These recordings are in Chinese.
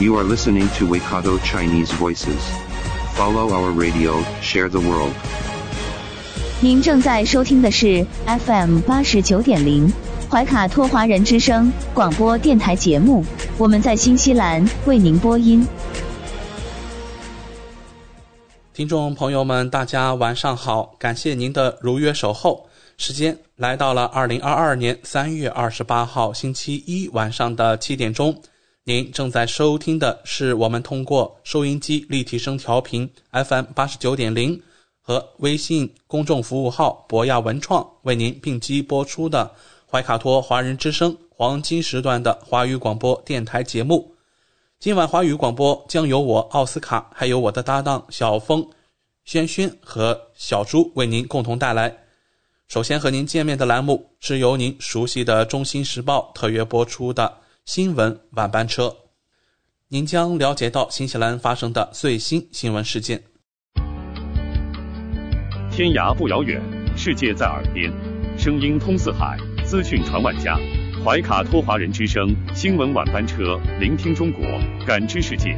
You are listening to Waikato Chinese Voices. Follow our radio, share the world. 您正在收听的是 FM 八十九点零怀卡托华人之声广播电台节目，我们在新西兰为您播音。听众朋友们，大家晚上好，感谢您的如约守候。时间来到了二零二二年三月二十八号星期一晚上的七点钟。您正在收听的是我们通过收音机立体声调频 FM 八十九点零和微信公众服务号博雅文创为您并机播出的怀卡托华人之声黄金时段的华语广播电台节目。今晚华语广播将由我奥斯卡，还有我的搭档小峰、轩轩和小朱为您共同带来。首先和您见面的栏目是由您熟悉的《中心时报》特约播出的新闻晚班车，您将了解到新西兰发生的最新新闻事件。天涯不遥远，世界在耳边，声音通四海，资讯传万家。怀卡托华人之声新闻晚班车，聆听中国，感知世界。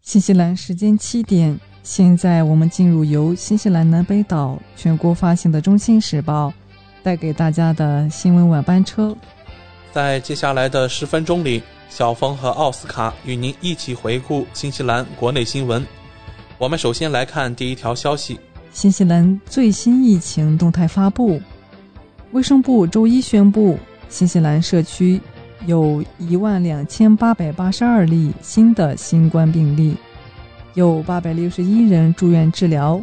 新西兰时间七点，现在我们进入由新西兰南北岛全国发行的《中新时报》带给大家的新闻晚班车。在接下来的十分钟里，小峰和奥斯卡与您一起回顾新西兰国内新闻。我们首先来看第一条消息：新西兰最新疫情动态发布。卫生部周一宣布，新西兰社区有一万两千八百八十二例新的新冠病例，有八百六十一人住院治疗，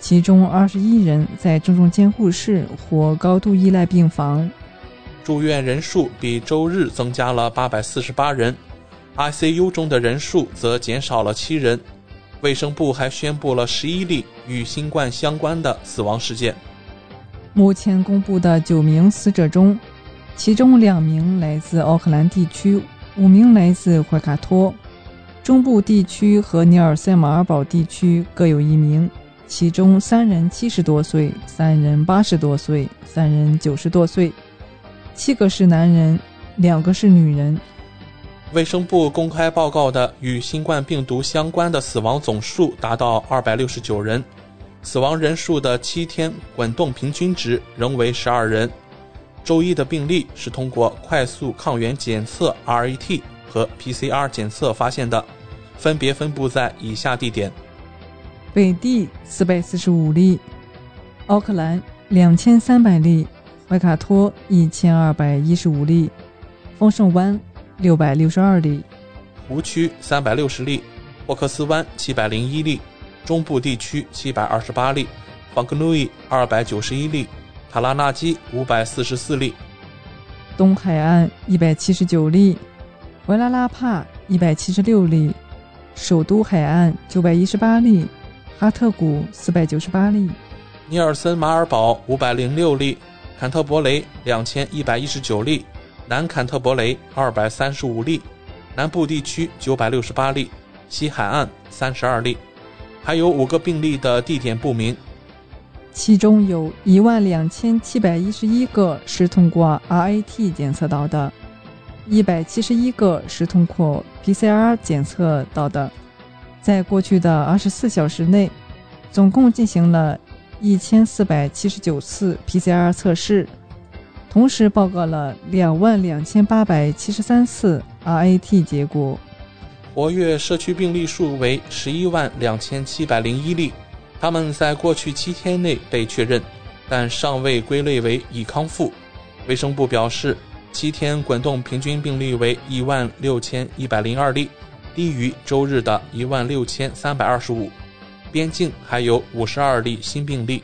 其中二十一人在重症监护室或高度依赖病房。住院人数比周日增加了八百四十八人，ICU 中的人数则减少了七人。卫生部还宣布了十一例与新冠相关的死亡事件。目前公布的九名死者中，其中两名来自奥克兰地区，五名来自怀卡托。中部地区和尼尔塞马尔堡地区各有一名，其中三人七十多岁，三人八十多岁，三人九十多岁，七个是男人，两个是女人。卫生部公开报告的与新冠病毒相关的死亡总数达到二百六十九人。死亡人数的七天滚动平均值仍为十二人。周一的病例是通过快速抗原检测 RAT 和 PCR 检测发现的，分别分布在以下地点：北地四百四十五例，奥克兰两千三百例，怀卡托一千二百一十五例，丰盛湾六百六十二例，湖区三百六十例，霍克斯湾七百零一例。中部地区七百二十八例，方格努伊二百九十一例，塔拉纳基五百四十四例，东海岸一百七十九例，维拉拉帕一百七十六例，首都海岸九百一十八例，哈特谷四百九十八例，尼尔森马尔堡五百零六例，坎特伯雷两千一百一十九例，南坎特伯雷二百三十五例，南部地区九百六十八例，西海岸三十二例。还有五个病例的地点不明，其中有一万两千七百一十一个是通过 RAT 检测到的，一百七十一个是通过 PCR 检测到的。在过去的二十四小时内，总共进行了一千四百七十九次 PCR 测试，同时报告了两万两千八百七十三次 RAT 结果。活跃社区病例数为十一万两千七百零一例，他们在过去七天内被确认，但尚未归类为已康复。卫生部表示，七天滚动平均病例为一万六千一百零二例，低于周日的一万六千三百二十五。边境还有五十二例新病例。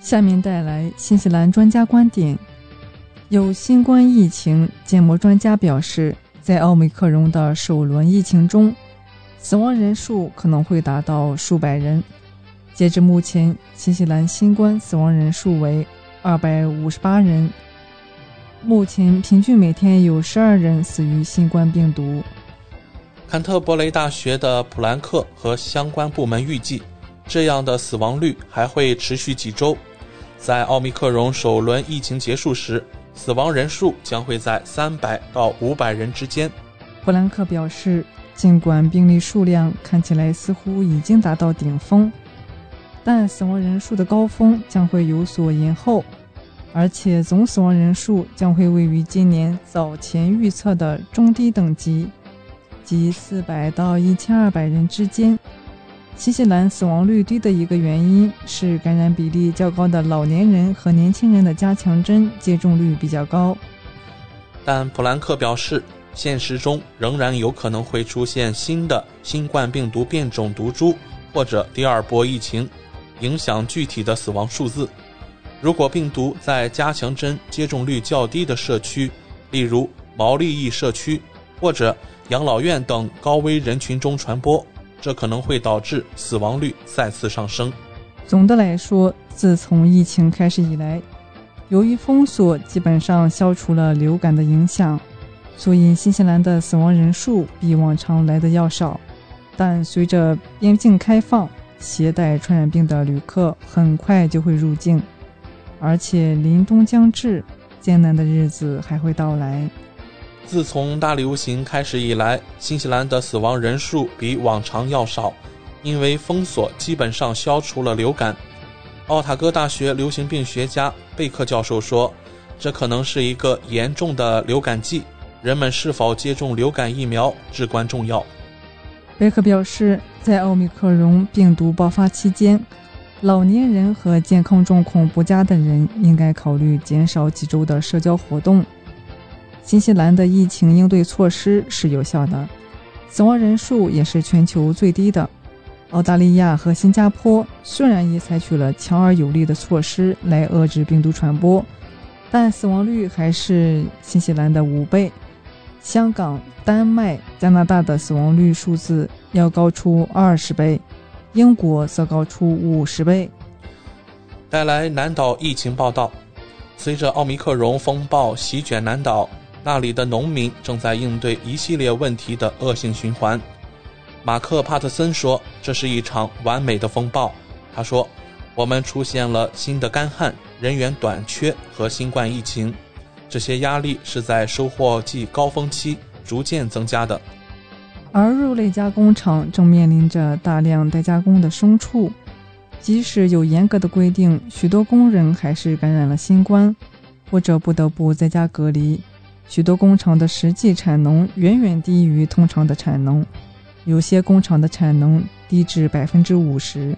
下面带来新西兰专家观点。有新冠疫情，建模专家表示，在奥密克戎的首轮疫情中，死亡人数可能会达到数百人。截至目前，新西兰新冠死亡人数为二百五十八人。目前平均每天有十二人死于新冠病毒。坎特伯雷大学的普兰克和相关部门预计，这样的死亡率还会持续几周。在奥密克戎首轮疫情结束时，死亡人数将会在三百到五百人之间。普兰克表示，尽管病例数量看起来似乎已经达到顶峰，但死亡人数的高峰将会有所延后，而且总死亡人数将会位于今年早前预测的中低等级。及四百到一千二百人之间。新西兰死亡率低的一个原因是感染比例较高的老年人和年轻人的加强针接种率比较高。但普兰克表示，现实中仍然有可能会出现新的新冠病毒变种毒株或者第二波疫情，影响具体的死亡数字。如果病毒在加强针接种率较低的社区，例如毛利裔社区或者。养老院等高危人群中传播，这可能会导致死亡率再次上升。总的来说，自从疫情开始以来，由于封锁基本上消除了流感的影响，所以新西兰的死亡人数比往常来的要少。但随着边境开放，携带传染病的旅客很快就会入境，而且临冬将至，艰难的日子还会到来。自从大流行开始以来，新西兰的死亡人数比往常要少，因为封锁基本上消除了流感。奥塔哥大学流行病学家贝克教授说：“这可能是一个严重的流感季，人们是否接种流感疫苗至关重要。”贝克表示，在奥密克戎病毒爆发期间，老年人和健康状况不佳的人应该考虑减少几周的社交活动。新西兰的疫情应对措施是有效的，死亡人数也是全球最低的。澳大利亚和新加坡虽然也采取了强而有力的措施来遏制病毒传播，但死亡率还是新西兰的五倍。香港、丹麦、加拿大的死亡率数字要高出二十倍，英国则高出五十倍。带来南岛疫情报道，随着奥密克戎风暴席卷南岛。那里的农民正在应对一系列问题的恶性循环。马克·帕特森说：“这是一场完美的风暴。”他说：“我们出现了新的干旱、人员短缺和新冠疫情，这些压力是在收获季高峰期逐渐增加的。”而肉类加工厂正面临着大量待加工的牲畜，即使有严格的规定，许多工人还是感染了新冠，或者不得不在家隔离。许多工厂的实际产能远远低于通常的产能，有些工厂的产能低至百分之五十。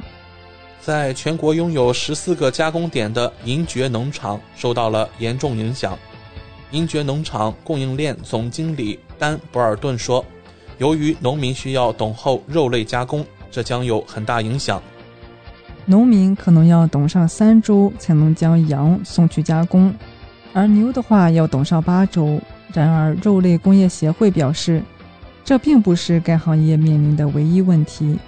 在全国拥有十四个加工点的银爵农场受到了严重影响。银爵农场供应链总经理丹·博尔顿说：“由于农民需要等候肉类加工，这将有很大影响。农民可能要等上三周才能将羊送去加工。”而牛的话要等上八周。然而，肉类工业协会表示，这并不是该行业面临的唯一问题。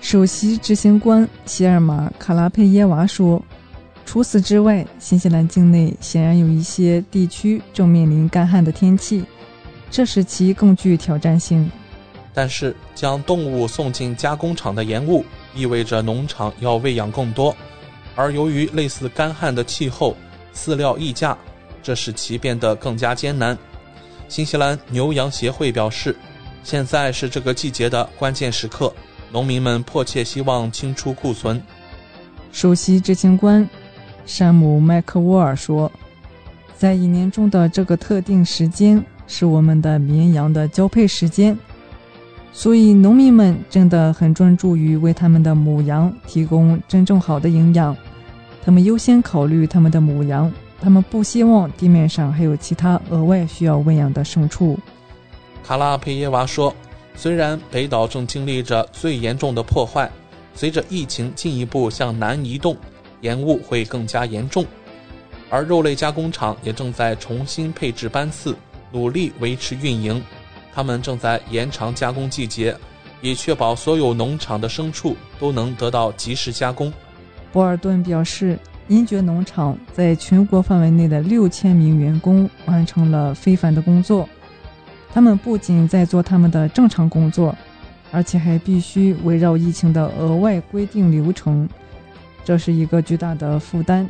首席执行官希尔玛·卡拉佩耶娃说：“除此之外，新西兰境内显然有一些地区正面临干旱的天气，这使其更具挑战性。但是，将动物送进加工厂的延误意味着农场要喂养更多，而由于类似干旱的气候。”饲料溢价，这使其变得更加艰难。新西兰牛羊协会表示，现在是这个季节的关键时刻，农民们迫切希望清出库存。首席执行官山姆·麦克沃尔说：“在一年中的这个特定时间是我们的绵羊的交配时间，所以农民们真的很专注于为他们的母羊提供真正好的营养。”他们优先考虑他们的母羊，他们不希望地面上还有其他额外需要喂养的牲畜。卡拉佩耶娃说：“虽然北岛正经历着最严重的破坏，随着疫情进一步向南移动，延误会更加严重。而肉类加工厂也正在重新配置班次，努力维持运营。他们正在延长加工季节，以确保所有农场的牲畜都能得到及时加工。博尔顿表示，英爵农场在全国范围内的六千名员工完成了非凡的工作。他们不仅在做他们的正常工作，而且还必须围绕疫情的额外规定流程，这是一个巨大的负担。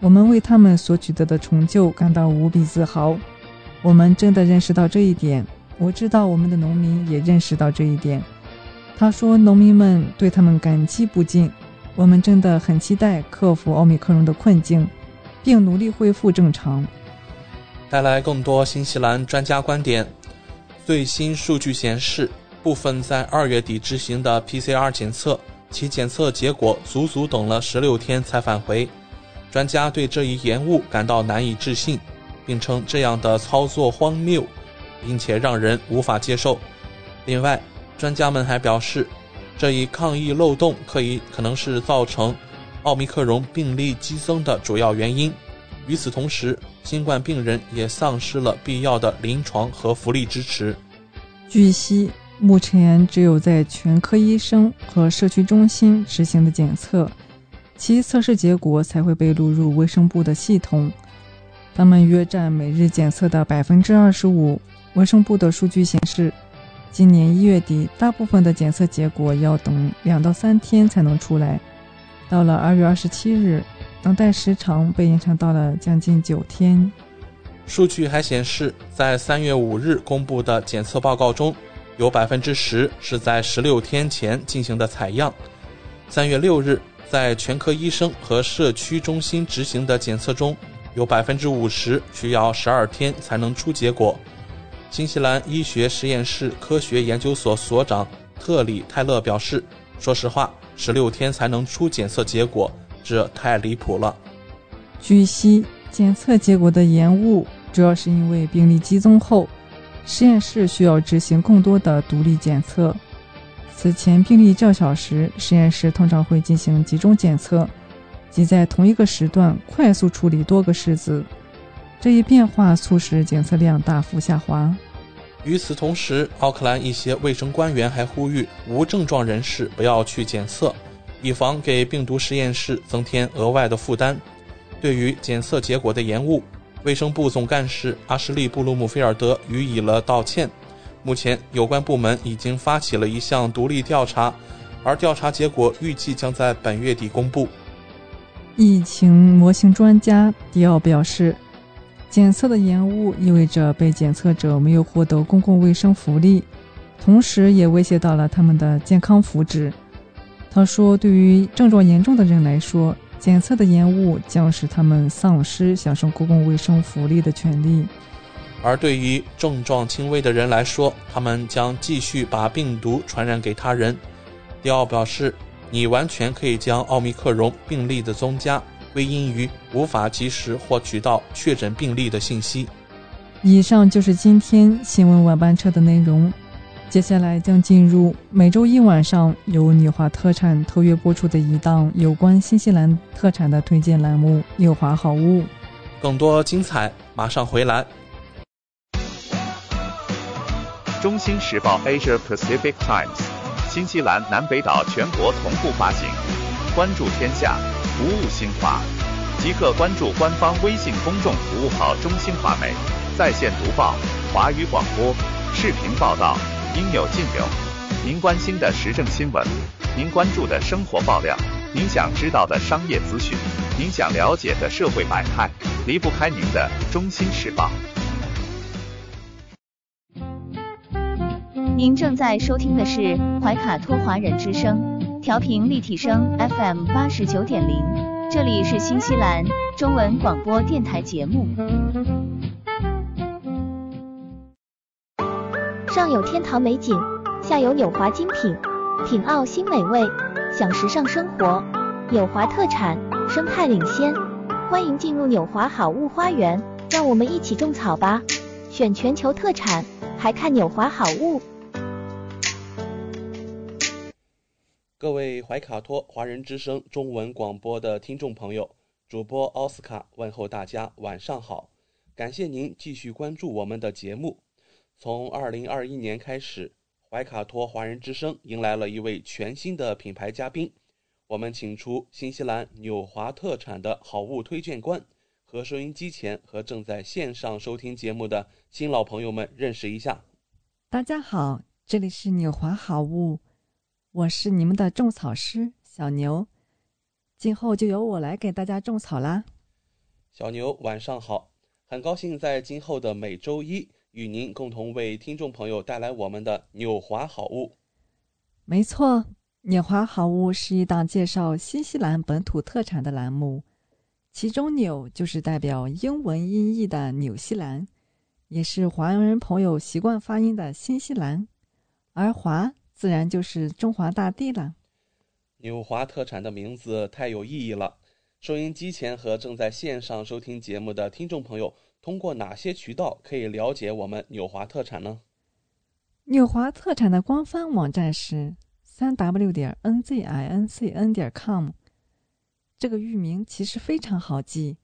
我们为他们所取得的成就感到无比自豪。我们真的认识到这一点。我知道我们的农民也认识到这一点。他说：“农民们对他们感激不尽。我们真的很期待克服奥密克戎的困境，并努力恢复正常。”带来更多新西兰专家观点。最新数据显示，部分在二月底执行的 PCR 检测，其检测结果足足等了十六天才返回。专家对这一延误感到难以置信，并称这样的操作荒谬，并且让人无法接受。另外，专家们还表示，这一抗疫漏洞可以可能是造成奥密克戎病例激增的主要原因。与此同时，新冠病人也丧失了必要的临床和福利支持。据悉，目前只有在全科医生和社区中心执行的检测，其测试结果才会被录入卫生部的系统。他们约占每日检测的百分之二十五。卫生部的数据显示，今年一月底，大部分的检测结果要等两到三天才能出来。到了二月二十七日。等待时长被延长到了将近九天。数据还显示，在三月五日公布的检测报告中，有百分之十是在十六天前进行的采样。三月六日，在全科医生和社区中心执行的检测中，有百分之五十需要十二天才能出结果。新西兰医学实验室科学研究所所长特里泰勒表示：“说实话，十六天才能出检测结果。”这太离谱了。据悉，检测结果的延误主要是因为病例激增后，实验室需要执行更多的独立检测。此前病例较小时，实验室通常会进行集中检测，即在同一个时段快速处理多个式子。这一变化促使检测量大幅下滑。与此同时，奥克兰一些卫生官员还呼吁无症状人士不要去检测。以防给病毒实验室增添额外的负担。对于检测结果的延误，卫生部总干事阿什利·布鲁姆菲尔德予以了道歉。目前，有关部门已经发起了一项独立调查，而调查结果预计将在本月底公布。疫情模型专家迪奥表示，检测的延误意味着被检测者没有获得公共卫生福利，同时也威胁到了他们的健康福祉。他说：“对于症状严重的人来说，检测的延误将使他们丧失享受公共卫生福利的权利；而对于症状轻微的人来说，他们将继续把病毒传染给他人。”迪奥表示：“你完全可以将奥密克戎病例的增加归因于无法及时获取到确诊病例的信息。”以上就是今天新闻晚班车的内容。接下来将进入每周一晚上由纽华特产特约播出的一档有关新西兰特产的推荐栏目《纽华好物》。更多精彩马上回来。中新时报 Asia Pacific Times，新西兰南北岛全国同步发行。关注天下，服务新华，即刻关注官方微信公众服务号“中新华媒”，在线读报、华语广播、视频报道。应有尽有。您关心的时政新闻，您关注的生活爆料，您想知道的商业资讯，您想了解的社会百态，离不开您的《中心时报》。您正在收听的是怀卡托华人之声，调频立体声 FM 八十九点零，这里是新西兰中文广播电台节目。上有天堂美景，下有纽华精品，品澳新美味，享时尚生活。纽华特产，生态领先，欢迎进入纽华好物花园，让我们一起种草吧！选全球特产，还看纽华好物。各位怀卡托华人之声中文广播的听众朋友，主播奥斯卡问候大家晚上好。感谢您继续关注我们的节目。从二零二一年开始，怀卡托华人之声迎来了一位全新的品牌嘉宾。我们请出新西兰纽华特产的好物推荐官，和收音机前和正在线上收听节目的新老朋友们认识一下。大家好，这里是纽华好物，我是你们的种草师小牛，今后就由我来给大家种草啦。小牛，晚上好，很高兴在今后的每周一。与您共同为听众朋友带来我们的纽华好物。没错，纽华好物是一档介绍新西兰本土特产的栏目，其中“纽”就是代表英文音译的纽西兰，也是华人朋友习惯发音的新西兰，而“华”自然就是中华大地了。纽华特产的名字太有意义了，收音机前和正在线上收听节目的听众朋友。通过哪些渠道可以了解我们纽华特产呢？纽华特产的官方网站是三 w 点 n z i n c n 点 com。这个域名其实非常好记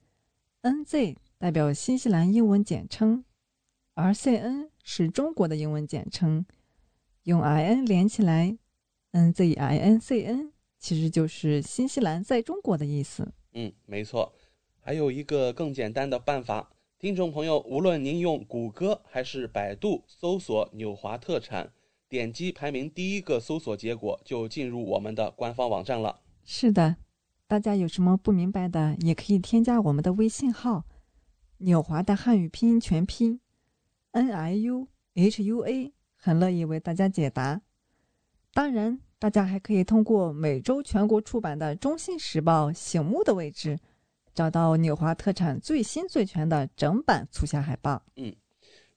，n z 代表新西兰英文简称，而 c n 是中国的英文简称，用 i n 连起来，n z i n c n 其实就是新西兰在中国的意思。嗯，没错。还有一个更简单的办法。听众朋友，无论您用谷歌还是百度搜索“纽华特产”，点击排名第一个搜索结果，就进入我们的官方网站了。是的，大家有什么不明白的，也可以添加我们的微信号“纽华”的汉语拼音全拼 “n i u h u a”，很乐意为大家解答。当然，大家还可以通过每周全国出版的《中新时报》醒目的位置。找到纽华特产最新最全的整版促销海报。嗯，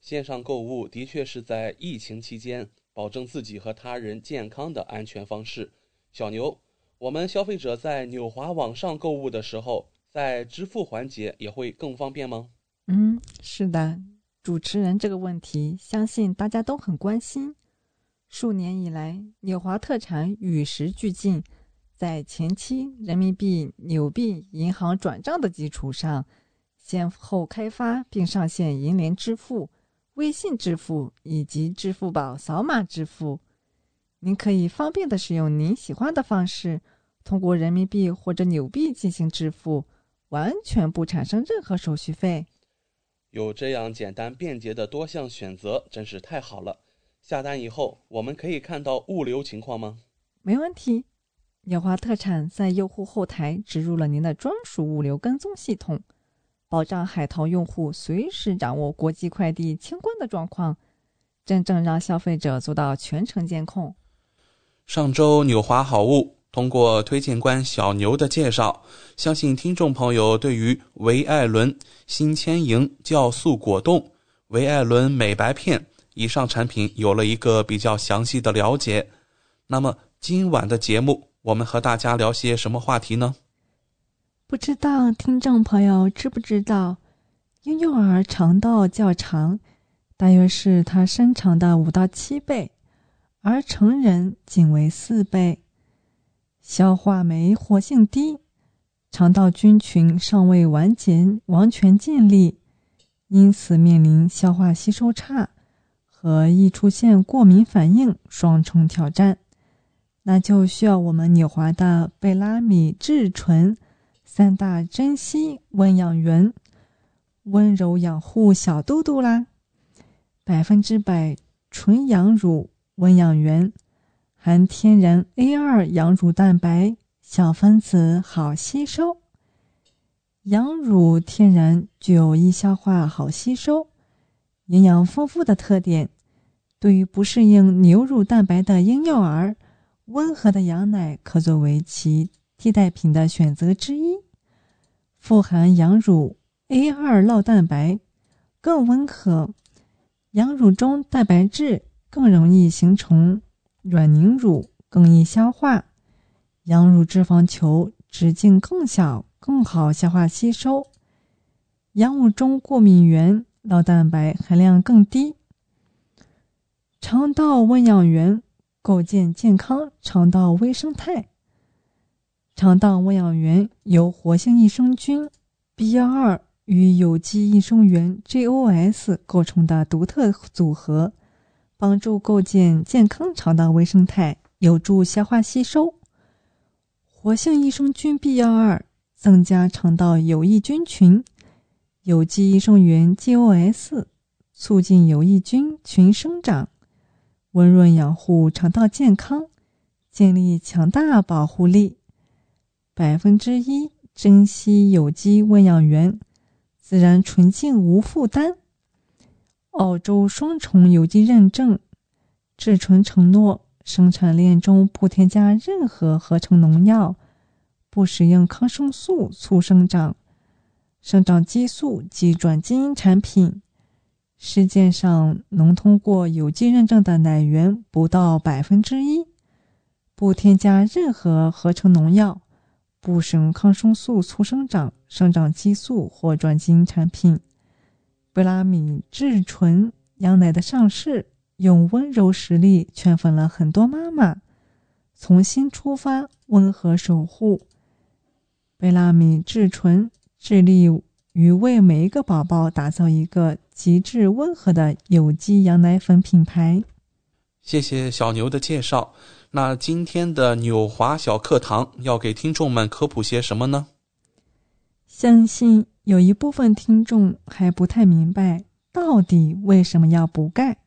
线上购物的确是在疫情期间保证自己和他人健康的安全方式。小牛，我们消费者在纽华网上购物的时候，在支付环节也会更方便吗？嗯，是的，主持人这个问题，相信大家都很关心。数年以来，纽华特产与时俱进。在前期人民币纽币银行转账的基础上，先后开发并上线银联支付、微信支付以及支付宝扫码支付。您可以方便的使用您喜欢的方式，通过人民币或者纽币进行支付，完全不产生任何手续费。有这样简单便捷的多项选择，真是太好了。下单以后，我们可以看到物流情况吗？没问题。纽华特产在用户后台植入了您的专属物流跟踪系统，保障海淘用户随时掌握国际快递清关的状况，真正让消费者做到全程监控。上周纽华好物通过推荐官小牛的介绍，相信听众朋友对于维艾伦新千盈酵素果冻、维艾伦美白片以上产品有了一个比较详细的了解。那么今晚的节目。我们和大家聊些什么话题呢？不知道听众朋友知不知道，婴幼儿肠道较长，大约是他身长的五到七倍，而成人仅为四倍。消化酶活性低，肠道菌群尚未完结完全建立，因此面临消化吸收差和易出现过敏反应双重挑战。那就需要我们纽华的贝拉米至醇三大珍稀温养元，温柔养护小肚肚啦！百分之百纯羊乳温养元，含天然 A 二羊乳蛋白，小分子好吸收。羊乳天然具有易消化、好吸收、营养丰富的特点，对于不适应牛乳蛋白的婴幼儿。温和的羊奶可作为其替代品的选择之一。富含羊乳 A 二酪蛋白，更温和。羊乳中蛋白质更容易形成软凝乳，更易消化。羊乳脂肪球直径更小，更好消化吸收。羊乳中过敏原酪蛋白含量更低。肠道温养源。构建健康肠道微生态。肠道温养源由活性益生菌 B 幺二与有机益生元 GOS 构成的独特组合，帮助构建健康肠道微生态，有助消化吸收。活性益生菌 B 幺二增加肠道有益菌群，有机益生元 GOS 促进有益菌群生长，温润养护肠道健康，建立强大保护力。百分之一珍稀有机温养源，自然纯净无负担。澳洲双重有机认证，至纯承诺生产链中不添加任何合成农药，不使用抗生素促生长、生长激素及转基因产品。世界上能通过有机认证的奶源不到百分之一，不添加任何合成农药。不使用抗生素促生长、生长激素或转基因产品。贝拉米至纯羊奶的上市，用温柔实力圈粉了很多妈妈。从新出发，温和守护。贝拉米至纯致力于为每一个宝宝打造一个极致温和的有机羊奶粉品牌。谢谢小牛的介绍。那今天的纽华小课堂要给听众们科普些什么呢？相信有一部分听众还不太明白，到底为什么要补钙？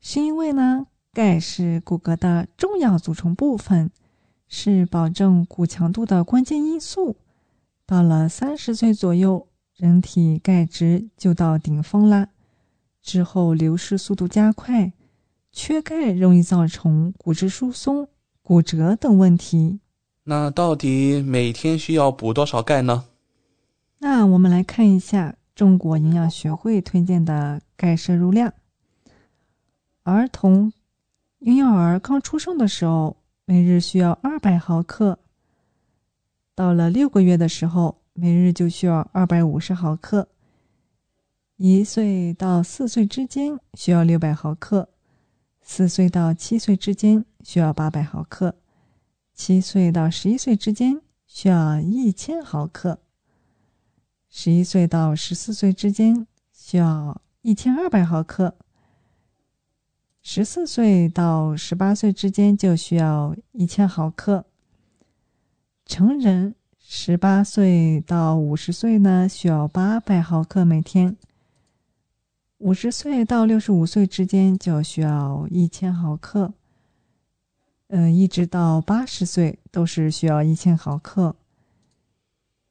是因为呢，钙是骨骼的重要组成部分，是保证骨强度的关键因素。到了三十岁左右，人体钙质就到顶峰啦，之后流失速度加快。缺钙容易造成骨质疏松、骨折等问题。那到底每天需要补多少钙呢？那我们来看一下中国营养学会推荐的钙摄入量。儿童婴幼儿刚出生的时候，每日需要二百毫克；到了六个月的时候，每日就需要二百五十毫克；一岁到四岁之间需要六百毫克。四岁到七岁之间需要八百毫克，七岁到十一岁之间需要一千毫克，十一岁到十四岁之间需要一千二百毫克，十四岁到十八岁之间就需要一千毫克。成人十八岁到五十岁呢，需要八百毫克每天。五十岁到六十五岁之间就需要一千毫克，嗯，一直到八十岁都是需要一千毫克。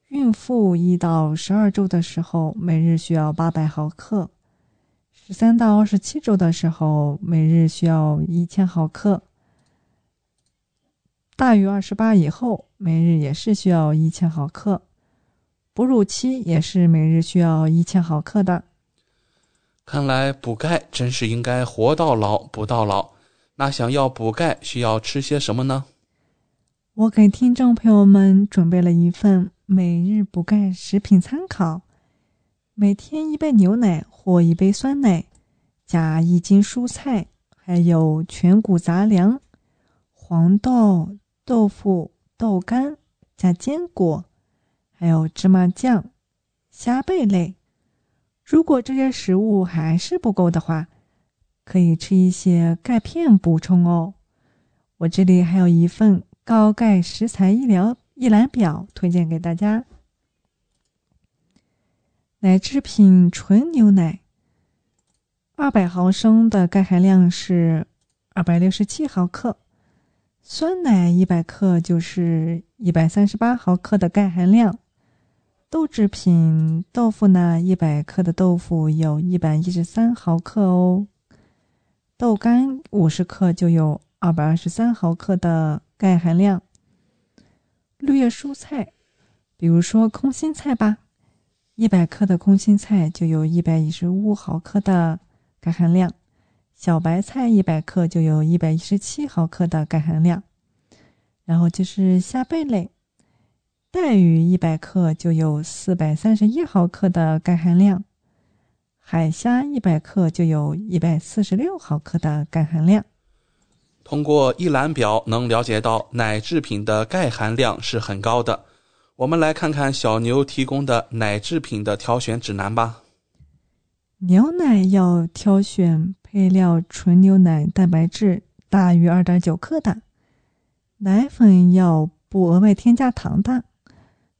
孕妇一到十二周的时候，每日需要八百毫克；十三到二十七周的时候，每日需要一千毫克；大于二十八以后，每日也是需要一千毫克；哺乳期也是每日需要一千毫克的。看来补钙真是应该活到老补到老。那想要补钙，需要吃些什么呢？我给听众朋友们准备了一份每日补钙食品参考：每天一杯牛奶或一杯酸奶，加一斤蔬菜，还有全谷杂粮、黄豆、豆腐、豆干，加坚果，还有芝麻酱、虾贝类。如果这些食物还是不够的话，可以吃一些钙片补充哦。我这里还有一份高钙食材医疗一览表，推荐给大家。奶制品纯牛奶，二百毫升的钙含量是二百六十七毫克；酸奶一百克就是一百三十八毫克的钙含量。豆制品豆腐呢，一百克的豆腐有一百一十三毫克哦。豆干五十克就有二百二十三毫克的钙含量。绿叶蔬菜，比如说空心菜吧，一百克的空心菜就有一百一十五毫克的钙含量。小白菜一百克就有一百一十七毫克的钙含量。然后就是虾贝类。带鱼一百克就有四百三十一毫克的钙含量，海虾一百克就有一百四十六毫克的钙含量。通过一览表能了解到奶制品的钙含量是很高的。我们来看看小牛提供的奶制品的挑选指南吧。牛奶要挑选配料纯牛奶，蛋白质大于二点九克的。奶粉要不额外添加糖的。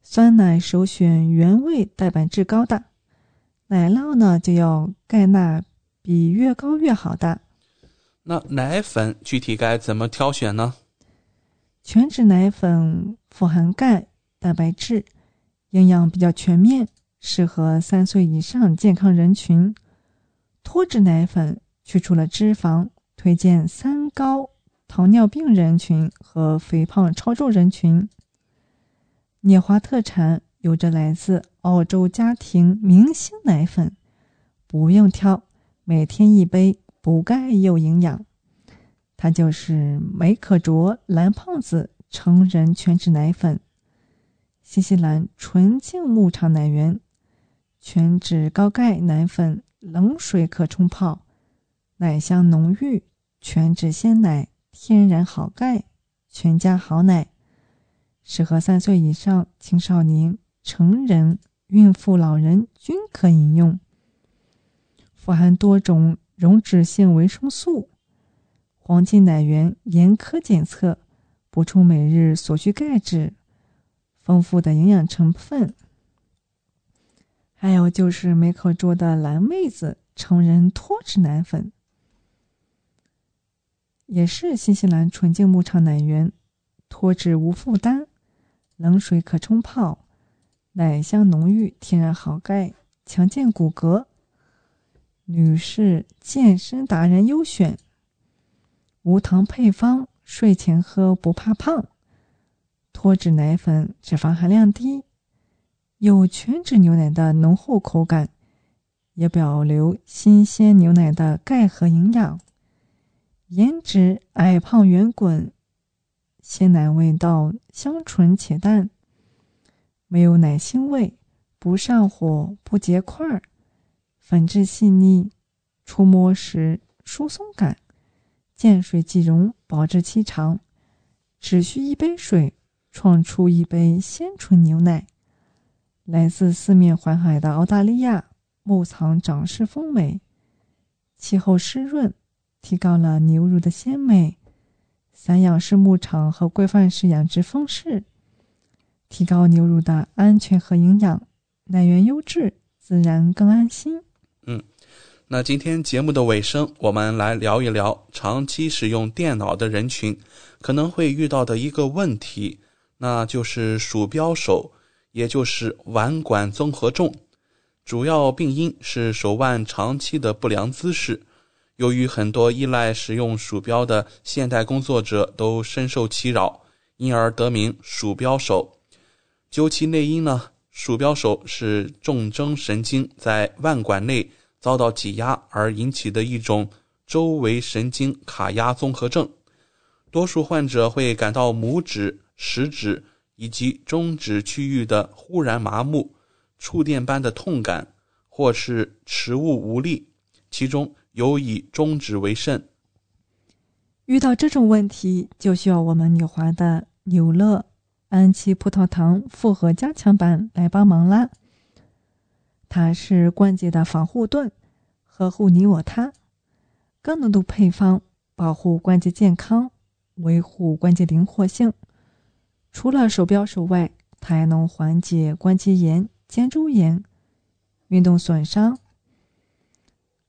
酸奶首选原味蛋白质高的。奶酪呢就要钙钠比越高越好的。那奶粉具体该怎么挑选呢？全脂奶粉富含钙、蛋白质，营养比较全面。适合三岁以上健康人群，脱脂奶粉去除了脂肪，推荐三高、糖尿病人群和肥胖超重人群。涅华特产有着来自澳洲家庭明星奶粉，不用挑，每天一杯，补钙又营养。它就是美可卓蓝胖子成人全脂奶粉，新西兰纯净牧场奶源。全脂高钙奶粉，冷水可冲泡，奶香浓郁，全脂鲜奶，天然好钙，全家好奶，适合三岁以上青少年、成人、孕妇、老人均可饮用。富含多种溶脂性维生素，黄金奶源严苛检测，补充每日所需钙质，丰富的营养成分。还有就是梅可卓的蓝妹子成人脱脂奶粉，也是新西兰纯净牧场奶源，脱脂无负担，冷水可冲泡，奶香浓郁，天然好钙，强健骨骼，女士健身达人优选，无糖配方，睡前喝不怕胖，脱脂奶粉脂肪含量低。有全脂牛奶的浓厚口感，也保留新鲜牛奶的钙和营养。颜值矮胖圆滚，鲜奶味道香醇且淡，没有奶腥味，不上火不结块儿，粉质细腻，触摸时疏松感，见水即溶，保质期长，只需一杯水，创出一杯鲜纯牛奶。来自四面环海的澳大利亚，牧场长势丰美，气候湿润，提高了牛乳的鲜美。散养式牧场和规范式养殖方式，提高牛乳的安全和营养，奶源优质，自然更安心。那今天节目的尾声，我们来聊一聊长期使用电脑的人群可能会遇到的一个问题，那就是鼠标手。也就是腕管综合症，主要病因是手腕长期的不良姿势。由于很多依赖使用鼠标的现代工作者都深受其扰，因而得名“鼠标手”。究其内因呢，鼠标手是重征神经在腕管内遭到挤压而引起的一种周围神经卡压综合症。多数患者会感到拇指、食指。以及中指区域的忽然麻木、触电般的痛感，或是持物无力，其中尤以中指为甚。遇到这种问题，就需要我们纽华的纽乐安琪葡萄糖复合加强版来帮忙啦。它是关节的防护盾，呵护你我他。高浓度配方，保护关节健康，维护关节灵活性。除了手标手外，它还能缓解关节炎、肩周炎、运动损伤。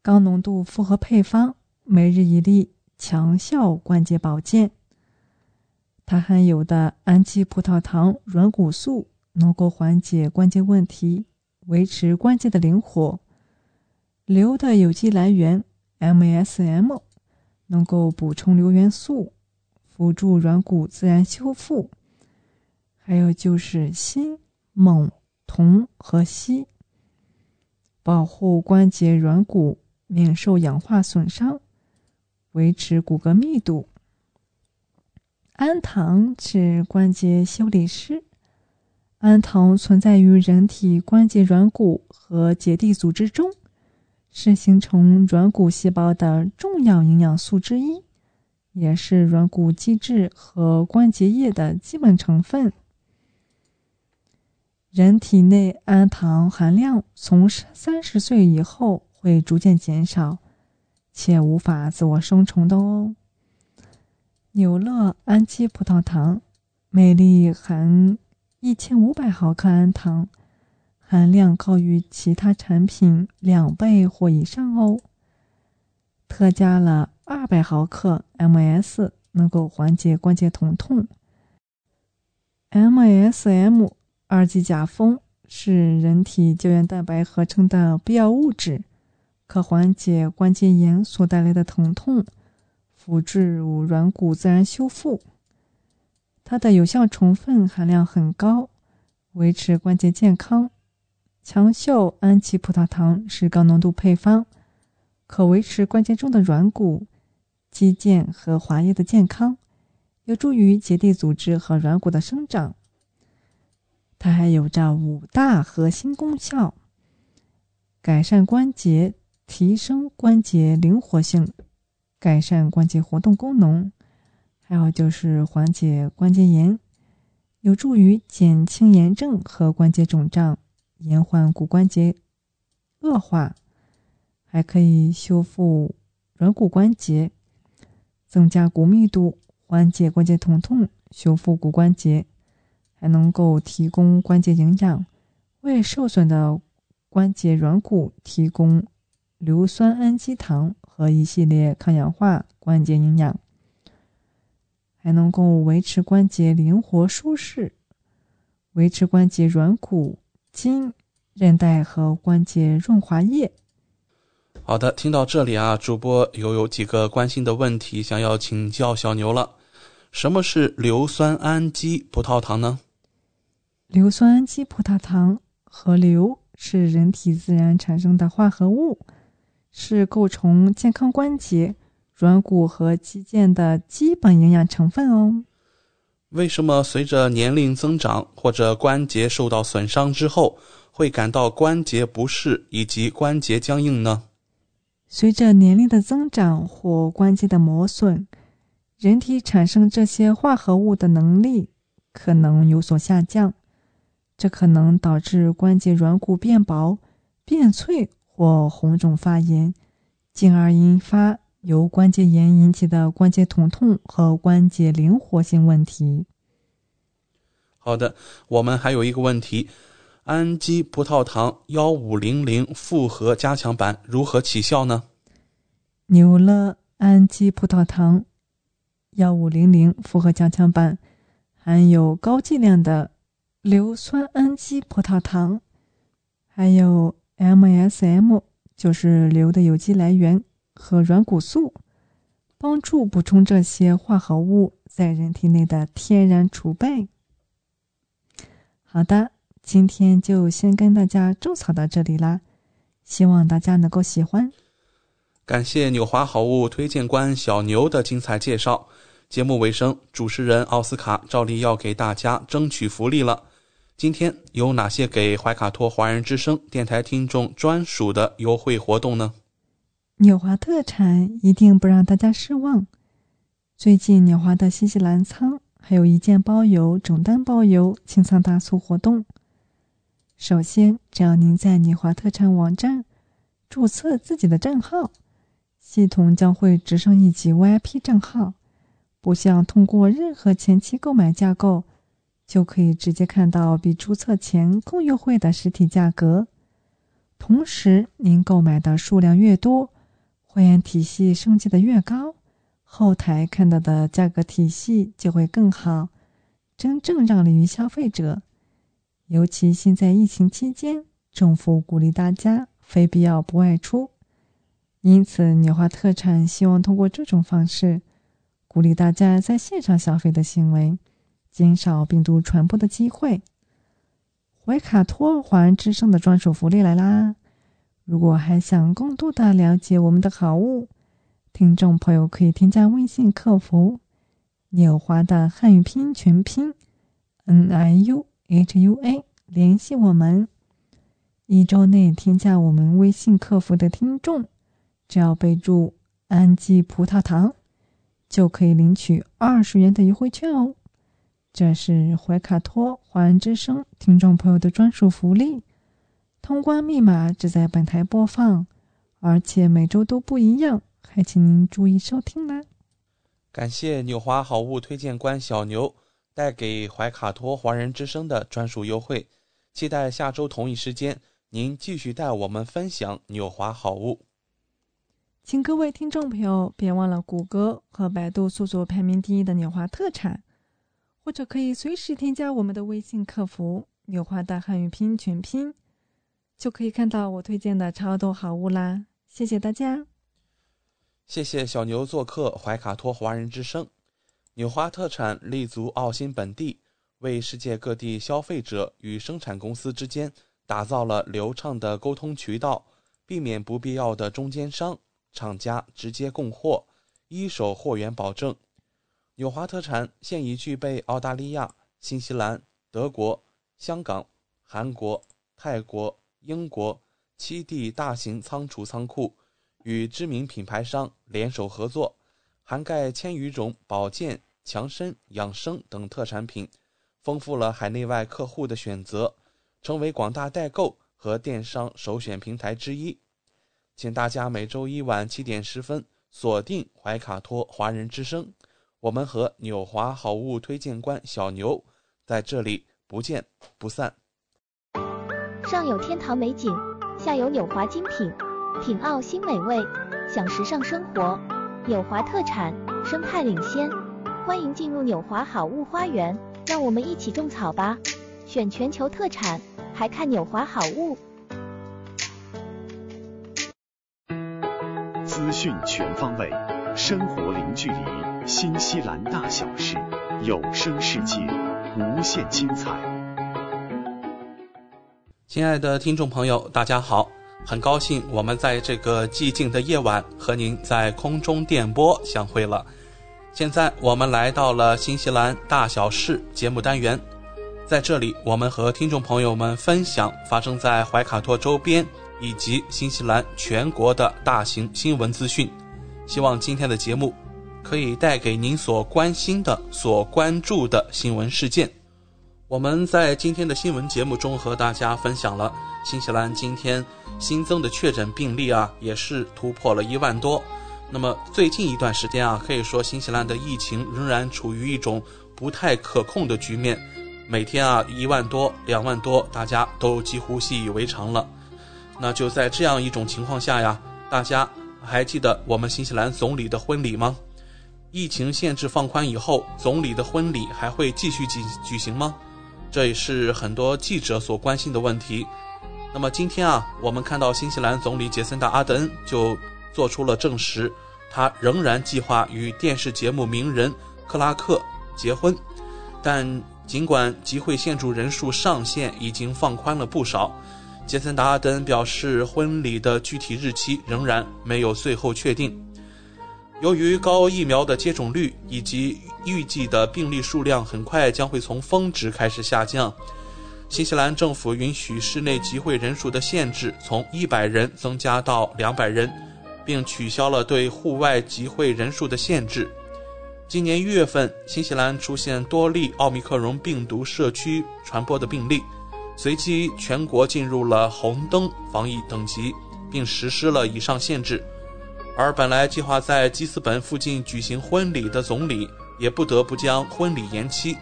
高浓度复合配方，每日一粒，强效关节保健。它含有的氨基葡萄糖软骨素能够缓解关节问题，维持关节的灵活。硫的有机来源 MSM 能够补充硫元素，辅助软骨自然修复。还有就是锌、锰、铜和硒，保护关节软骨免受氧化损伤，维持骨骼密度。氨糖是关节修理师，氨糖存在于人体关节软骨和结缔组织中，是形成软骨细胞的重要营养素之一，也是软骨基质和关节液的基本成分。人体内氨糖含量从三十岁以后会逐渐减少，且无法自我生成的哦。纽乐氨基葡萄糖美丽含一千五百毫克氨糖，含量高于其他产品两倍或以上哦。特加了二百毫克 MS，能够缓解关节疼痛。MSM 二级甲峰是人体胶原蛋白合成的必要物质，可缓解关节炎所带来的疼痛。辅助软骨自然修复，它的有效成分含量很高，维持关节健康。强效氨基葡萄糖是高浓度配方，可维持关节中的软骨、肌腱和滑液的健康，有助于结缔组织和软骨的生长。它还有着五大核心功效：改善关节，提升关节灵活性。改善关节活动功能，还有就是缓解关节炎，有助于减轻炎症和关节肿胀，延缓骨关节恶化，还可以修复软骨关节，增加骨密度，缓解关节疼痛，修复骨关节，还能够提供关节营养，为受损的关节软骨提供硫酸氨基糖。和一系列抗氧化关节营养，还能够维持关节灵活舒适，维持关节软骨、筋、韧带和关节润滑液。好的，听到这里啊，主播又有几个关心的问题想要请教小牛了。什么是硫酸氨基葡萄糖呢？硫酸氨基葡萄糖和硫是人体自然产生的化合物。是构成健康关节、软骨和肌腱的基本营养成分哦。为什么随着年龄增长或者关节受到损伤之后，会感到关节不适以及关节僵硬呢？随着年龄的增长或关节的磨损，人体产生这些化合物的能力可能有所下降，这可能导致关节软骨变薄、变脆。或红肿发炎，进而引发由关节炎引起的关节疼痛和关节灵活性问题。好的，我们还有一个问题：氨基葡萄糖幺五零零复合加强版如何起效呢？纽乐氨基葡萄糖幺五零零复合加强版含有高剂量的硫酸氨基葡萄糖，还有。MSM 就是硫的有机来源和软骨素，帮助补充这些化合物在人体内的天然储备。好的，今天就先跟大家种草到这里啦，希望大家能够喜欢。感谢纽华好物推荐官小牛的精彩介绍。节目尾声，主持人奥斯卡照例要给大家争取福利了。今天有哪些给怀卡托华人之声电台听众专属的优惠活动呢？纽华特产一定不让大家失望。最近纽华的新西兰仓还有一件包邮、整单包邮清仓大促活动。首先，只要您在纽华特产网站注册自己的账号，系统将会直升一级 VIP 账号，不像通过任何前期购买架构。就可以直接看到比注册前更优惠的实体价格。同时，您购买的数量越多，会员体系升级的越高，后台看到的价格体系就会更好，真正让利于消费者。尤其现在疫情期间，政府鼓励大家非必要不外出，因此纽华特产希望通过这种方式，鼓励大家在线上消费的行为。减少病毒传播的机会。怀卡托华人之声的专属福利来啦！如果还想更多的了解我们的好物，听众朋友可以添加微信客服“纽华”的汉语拼音全拼 “n i u h u a” 联系我们。一周内添加我们微信客服的听众，只要备注“氨基葡萄糖”，就可以领取二十元的优惠券哦。这是怀卡托华人之声听众朋友的专属福利，通关密码只在本台播放，而且每周都不一样，还请您注意收听啦。感谢纽华好物推荐官小牛带给怀卡托华人之声的专属优惠，期待下周同一时间您继续带我们分享纽华好物。请各位听众朋友别忘了谷歌和百度搜索排名第一的纽华特产，或者可以随时添加我们的微信客服“纽华大汉语拼音全拼”，就可以看到我推荐的超多好物啦！谢谢大家。谢谢小牛做客怀卡托华人之声，纽华特产立足澳新本地，为世界各地消费者与生产公司之间打造了流畅的沟通渠道，避免不必要的中间商。厂家直接供货，一手货源保证。纽华特产现已具备澳大利亚、新西兰、德国、香港、韩国、泰国、英国七地大型仓储仓库，与知名品牌商联手合作，涵盖千余种保健、强身、养生等特产品，丰富了海内外客户的选择，成为广大代购和电商首选平台之一。请大家每周一晚七点十分锁定怀卡托华人之声，我们和纽华好物推荐官小牛在这里不见不散。上有天堂美景，下有纽华精品，品澳新美味，享时尚生活。纽华特产，生态领先，欢迎进入纽华好物花园，让我们一起种草吧！选全球特产，还看纽华好物。资讯全方位，生活零距离，新西兰大小事，有声世界，无限精彩。亲爱的听众朋友，大家好，很高兴我们在这个寂静的夜晚和您在空中电波相会了。现在我们来到了新西兰大小事节目单元，在这里我们和听众朋友们分享发生在怀卡托周边。以及新西兰全国的大型新闻资讯，希望今天的节目可以带给您所关心的、所关注的新闻事件。我们在今天的新闻节目中和大家分享了新西兰今天新增的确诊病例啊，也是突破了一万多。那么最近一段时间啊，可以说新西兰的疫情仍然处于一种不太可控的局面，每天啊一万多、两万多，大家都几乎习以为常了。那就在这样一种情况下呀，大家还记得我们新西兰总理的婚礼吗？疫情限制放宽以后，总理的婚礼还会继续举举行吗？这也是很多记者所关心的问题。那么今天啊，我们看到新西兰总理杰森达·阿德恩就做出了证实，他仍然计划与电视节目名人克拉克结婚，但尽管集会献祝人数上限已经放宽了不少。杰森·达阿登表示，婚礼的具体日期仍然没有最后确定。由于高疫苗的接种率以及预计的病例数量很快将会从峰值开始下降，新西兰政府允许室内集会人数的限制从一百人增加到两百人，并取消了对户外集会人数的限制。今年一月份，新西兰出现多例奥密克戎病毒社区传播的病例。随即，全国进入了红灯防疫等级，并实施了以上限制。而本来计划在基斯本附近举行婚礼的总理，也不得不将婚礼延期。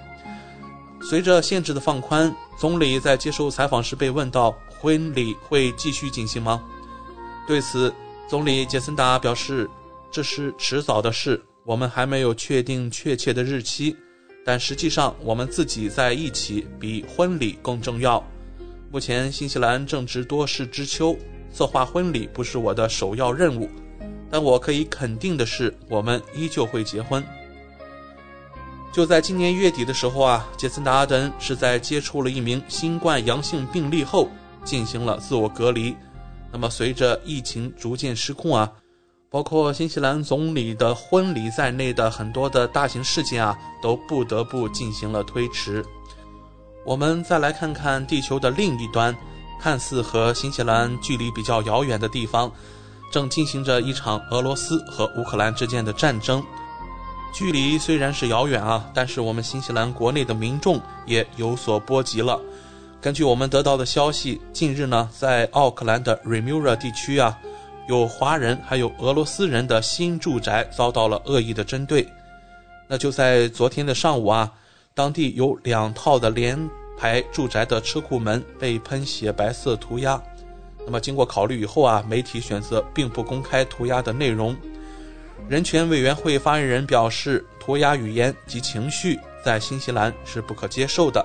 随着限制的放宽，总理在接受采访时被问到：“婚礼会继续进行吗？”对此，总理杰森达表示：“这是迟早的事，我们还没有确定确切的日期。”但实际上，我们自己在一起比婚礼更重要。目前，新西兰正值多事之秋，策划婚礼不是我的首要任务。但我可以肯定的是，我们依旧会结婚。就在今年月底的时候啊，杰森·达阿登是在接触了一名新冠阳性病例后进行了自我隔离。那么，随着疫情逐渐失控啊。包括新西兰总理的婚礼在内的很多的大型事件啊，都不得不进行了推迟。我们再来看看地球的另一端，看似和新西兰距离比较遥远的地方，正进行着一场俄罗斯和乌克兰之间的战争。距离虽然是遥远啊，但是我们新西兰国内的民众也有所波及了。根据我们得到的消息，近日呢，在奥克兰的 Remura 地区啊，有华人还有俄罗斯人的新住宅遭到了恶意的针对。那就在昨天的上午啊，当地有两套的联排住宅的车库门被喷写白色涂鸦。那么经过考虑以后啊，媒体选择并不公开涂鸦的内容。人权委员会发言人表示，涂鸦语言及情绪在新西兰是不可接受的。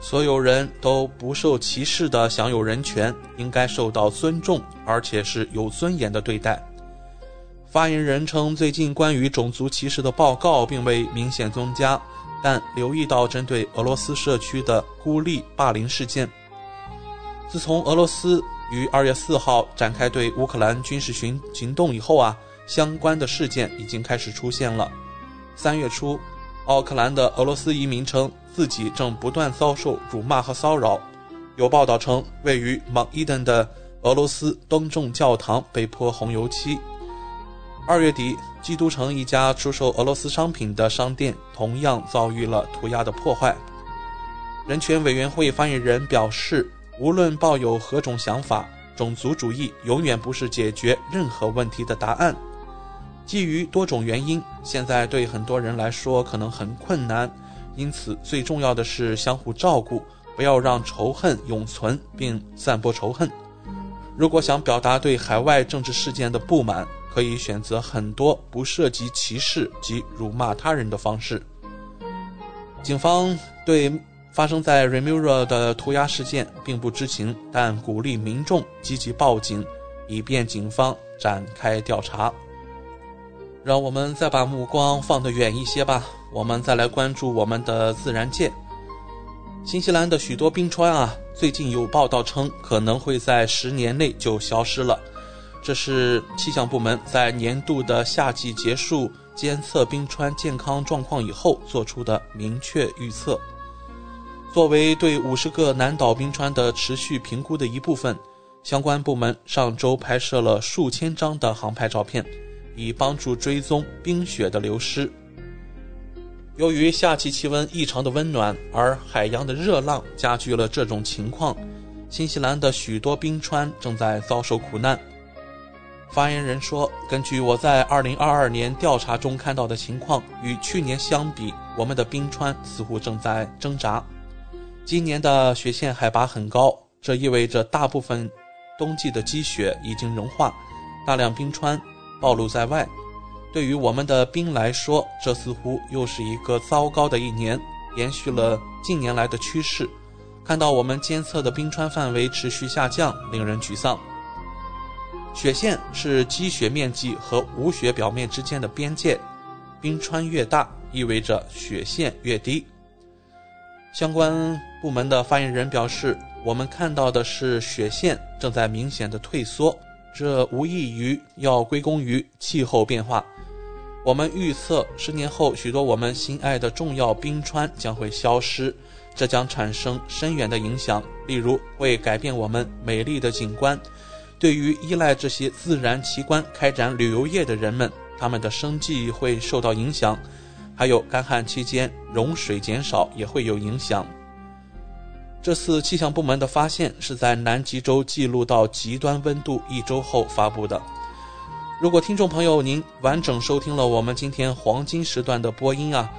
所有人都不受歧视的享有人权，应该受到尊重，而且是有尊严的对待。发言人称，最近关于种族歧视的报告并未明显增加，但留意到针对俄罗斯社区的孤立霸凌事件。自从俄罗斯于二月四号展开对乌克兰军事行行动以后啊。相关的事件已经开始出现了。三月初，奥克兰的俄罗斯移民称自己正不断遭受辱骂和骚扰。有报道称，位于蒙伊登的俄罗斯东正教堂被泼红油漆。二月底，基督城一家出售俄罗斯商品的商店同样遭遇了涂鸦的破坏。人权委员会发言人表示，无论抱有何种想法，种族主义永远不是解决任何问题的答案。基于多种原因，现在对很多人来说可能很困难，因此最重要的是相互照顾，不要让仇恨永存并散播仇恨。如果想表达对海外政治事件的不满，可以选择很多不涉及歧视及辱骂他人的方式。警方对发生在 Remuera 的涂鸦事件并不知情，但鼓励民众积极报警，以便警方展开调查。让我们再把目光放得远一些吧，我们再来关注我们的自然界。新西兰的许多冰川啊，最近有报道称可能会在十年内就消失了。这是气象部门在年度的夏季结束监测冰川健康状况以后做出的明确预测。作为对五十个南岛冰川的持续评估的一部分，相关部门上周拍摄了数千张的航拍照片。以帮助追踪冰雪的流失。由于夏季气温异常的温暖，而海洋的热浪加剧了这种情况，新西兰的许多冰川正在遭受苦难。发言人说：“根据我在2022年调查中看到的情况，与去年相比，我们的冰川似乎正在挣扎。今年的雪线海拔很高，这意味着大部分冬季的积雪已经融化，大量冰川。”暴露在外，对于我们的冰来说，这似乎又是一个糟糕的一年，延续了近年来的趋势。看到我们监测的冰川范围持续下降，令人沮丧。雪线是积雪面积和无雪表面之间的边界，冰川越大，意味着雪线越低。相关部门的发言人表示：“我们看到的是雪线正在明显的退缩。”这无异于要归功于气候变化。我们预测，十年后许多我们心爱的重要冰川将会消失，这将产生深远的影响，例如会改变我们美丽的景观。对于依赖这些自然奇观开展旅游业的人们，他们的生计会受到影响。还有干旱期间融水减少也会有影响。这次气象部门的发现是在南极洲记录到极端温度一周后发布的。如果听众朋友您完整收听了我们今天黄金时段的播音啊，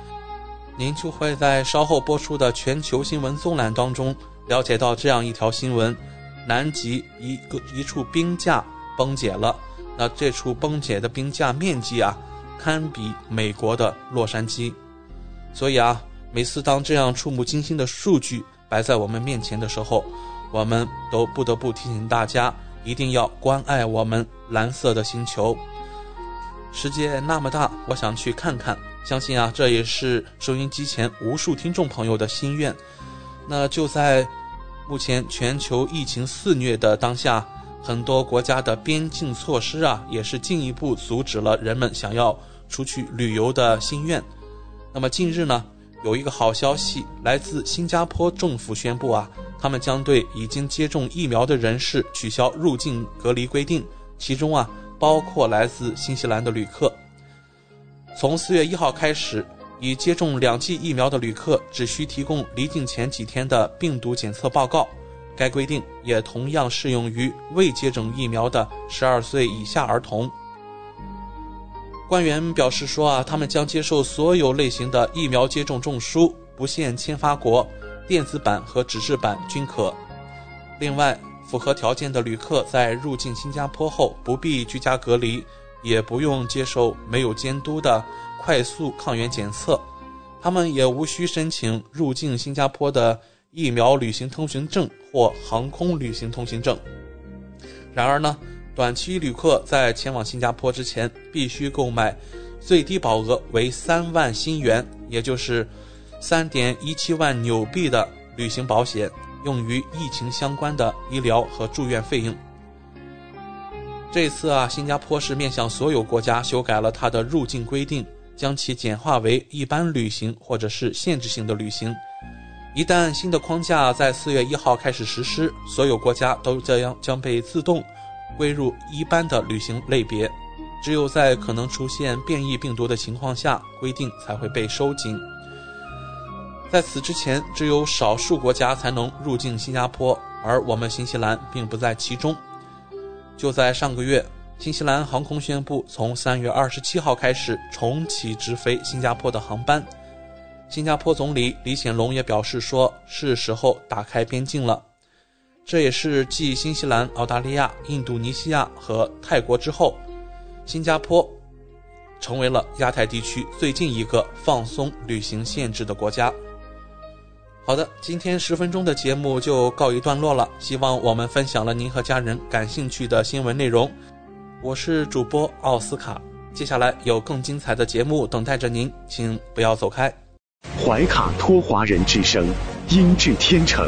您就会在稍后播出的全球新闻纵览当中了解到这样一条新闻：南极一个一处冰架崩解了，那这处崩解的冰架面积啊，堪比美国的洛杉矶。所以啊，每次当这样触目惊心的数据。摆在我们面前的时候，我们都不得不提醒大家，一定要关爱我们蓝色的星球。世界那么大，我想去看看。相信啊，这也是收音机前无数听众朋友的心愿。那就在目前全球疫情肆虐的当下，很多国家的边境措施啊，也是进一步阻止了人们想要出去旅游的心愿。那么近日呢？有一个好消息，来自新加坡政府宣布啊，他们将对已经接种疫苗的人士取消入境隔离规定，其中啊包括来自新西兰的旅客。从四月一号开始，已接种两剂疫苗的旅客只需提供离境前几天的病毒检测报告。该规定也同样适用于未接种疫苗的十二岁以下儿童。官员表示说啊，他们将接受所有类型的疫苗接种证书，不限签发国，电子版和纸质版均可。另外，符合条件的旅客在入境新加坡后不必居家隔离，也不用接受没有监督的快速抗原检测，他们也无需申请入境新加坡的疫苗旅行通行证或航空旅行通行证。然而呢，短期旅客在前往新加坡之前，必须购买最低保额为三万新元，也就是三点一七万纽币的旅行保险。用于疫情相关的医疗和住院费用。这次啊，新加坡是面向所有国家修改了它的入境规定，将其简化为一般旅行或者是限制性的旅行。一旦新的框架在四月一号开始实施，所有国家都将将被自动归入一般的旅行类别。只有在可能出现变异病毒的情况下，规定才会被收紧。在此之前，只有少数国家才能入境新加坡，而我们新西兰并不在其中。就在上个月，新西兰航空宣布，从三月二十七号开始重启直飞新加坡的航班。新加坡总理李显龙也表示说，是时候打开边境了。这也是继新西兰、澳大利亚、印度尼西亚和泰国之后，新加坡成为了亚太地区最近一个放松旅行限制的国家。好的，今天十分钟的节目就告一段落了。希望我们分享了您和家人感兴趣的新闻内容。我是主播奥斯卡，接下来有更精彩的节目等待着您，请不要走开。怀卡托华人之声，音质天成，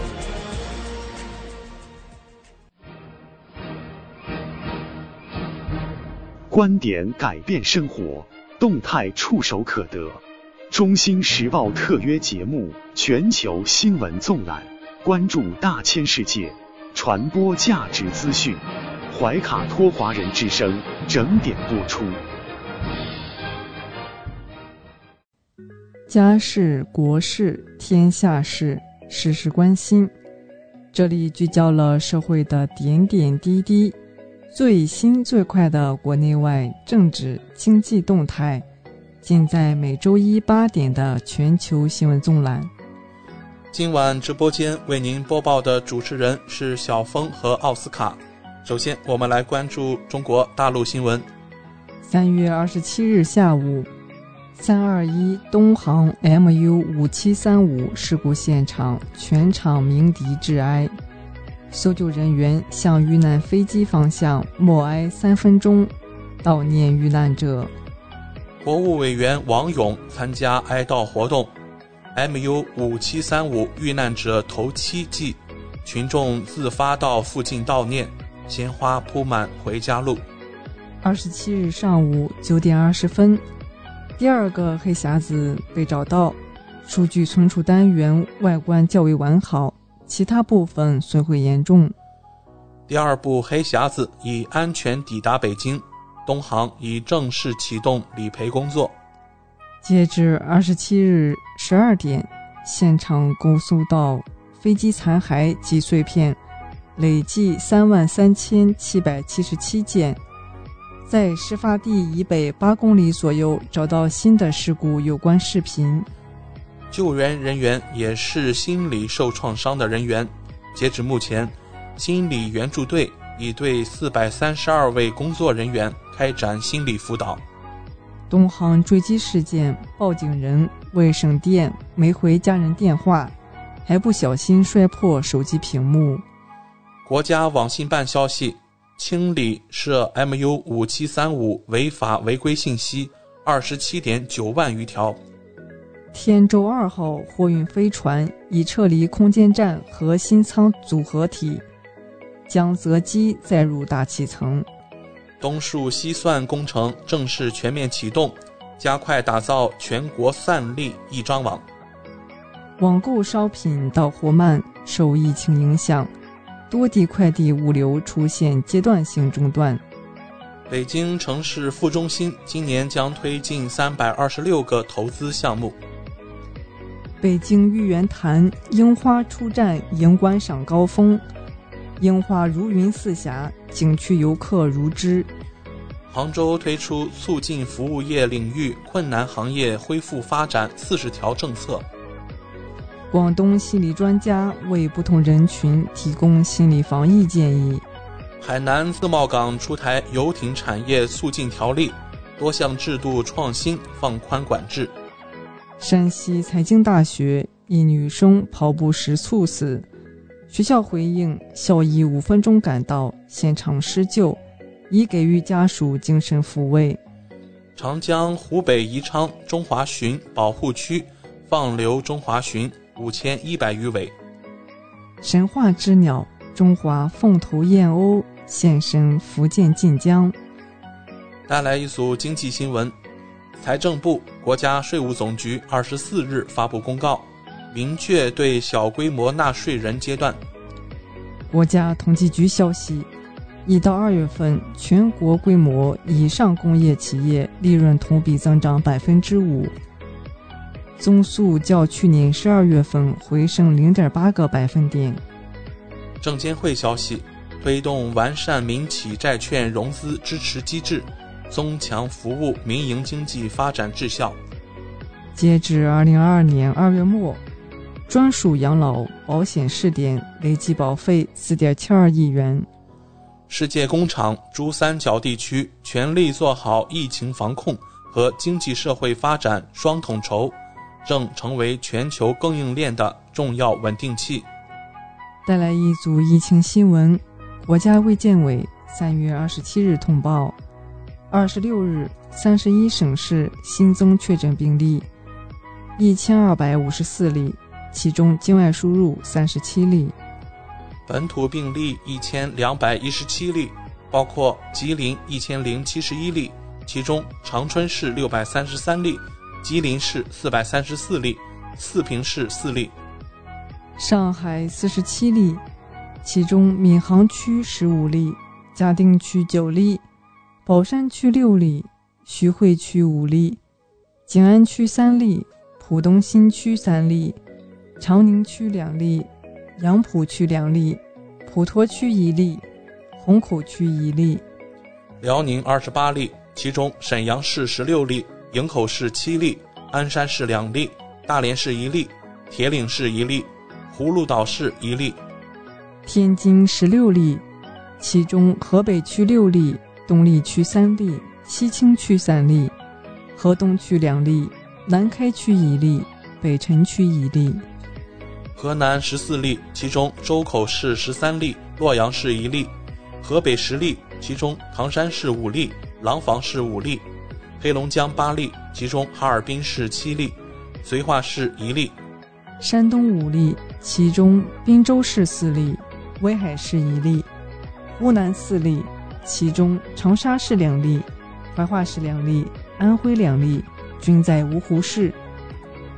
观点改变生活，动态触手可得。中新时报特约节目《全球新闻纵览》，关注大千世界，传播价值资讯。怀卡托华人之声整点播出。家事、国事、天下事，事事关心。这里聚焦了社会的点点滴滴，最新最快的国内外政治经济动态。尽在每周一八点的全球新闻纵览。今晚直播间为您播报的主持人是小峰和奥斯卡。首先，我们来关注中国大陆新闻。三月二十七日下午，三二一东航 MU 五七三五事故现场全场鸣笛致哀，搜救人员向遇难飞机方向默哀三分钟，悼念遇难者。国务委员王勇参加哀悼活动，MU 五七三五遇难者头七祭，群众自发到附近悼念，鲜花铺满回家路。二十七日上午九点二十分，第二个黑匣子被找到，数据存储单元外观较为完好，其他部分损毁严重。第二部黑匣子已安全抵达北京。东航已正式启动理赔工作。截至二十七日十二点，现场共搜到飞机残骸及碎片，累计三万三千七百七十七件。在事发地以北八公里左右找到新的事故有关视频。救援人员也是心理受创伤的人员。截止目前，心理援助队已对四百三十二位工作人员。开展心理辅导。东航坠机事件，报警人为省电没回家人电话，还不小心摔破手机屏幕。国家网信办消息，清理涉 MU 五七三五违法违规信息二十七点九万余条。天舟二号货运飞船已撤离空间站和新舱组合体，将择机载入大气层。东数西算工程正式全面启动，加快打造全国算力一张网。网购商品到货慢，受疫情影响，多地快递物流出现阶段性中断。北京城市副中心今年将推进三百二十六个投资项目。北京玉渊潭樱花初绽迎观赏高峰，樱花如云似霞，景区游客如织。杭州推出促进服务业领域困难行业恢复发展四十条政策。广东心理专家为不同人群提供心理防疫建议。海南自贸港出台游艇产业促进条例，多项制度创新放宽管制。山西财经大学一女生跑步时猝死，学校回应校医五分钟赶到，现场施救，已给予家属精神抚慰。长江湖北宜昌中华鲟保护区放流中华鲟五千一百余尾。神话之鸟中华凤头燕鸥现身福建晋江。带来一组经济新闻。财政部、国家税务总局二十四日发布公告，明确对小规模纳税人阶段。国家统计局消息，一到二月份，全国规模以上工业企业利润同比增长百分之五，增速较去年十二月份回升零点八个百分点。证监会消息，推动完善民企债券融资支持机制。增强服务民营经济发展质效。截至二零二二年二月末，专属养老保险试点累计保费四点七二亿元。世界工厂珠三角地区全力做好疫情防控和经济社会发展双统筹，正成为全球供应链的重要稳定器。带来一组疫情新闻：国家卫健委三月二十七日通报。二十六日，三十一省市新增确诊病例一千二百五十四例，其中境外输入三十七例，本土病例一千两百一十七例，包括吉林一千零七十一例，其中长春市六百三十三例，吉林市四百三十四例，四平市四例，上海四十七例，其中闵行区十五例，嘉定区九例。宝山区六例，徐汇区五例，静安区三例，浦东新区三例，长宁区两例，杨浦区两例，普陀区一例，虹口区一例。辽宁二十八例，其中沈阳市十六例，营口市七例，鞍山市两例，大连市一例，铁岭市一例，葫芦岛市一例。天津十六例，其中河北区六例。东丽区三例，西青区三例，河东区两例，南开区一例，北辰区一例。河南十四例，其中周口市十三例，洛阳市一例；河北十例，其中唐山市五例，廊坊市五例；黑龙江八例，其中哈尔滨市七例，绥化市一例；山东五例，其中滨州市四例，威海市一例；湖南四例。其中，长沙市两例，怀化市两例，安徽两例，均在芜湖市；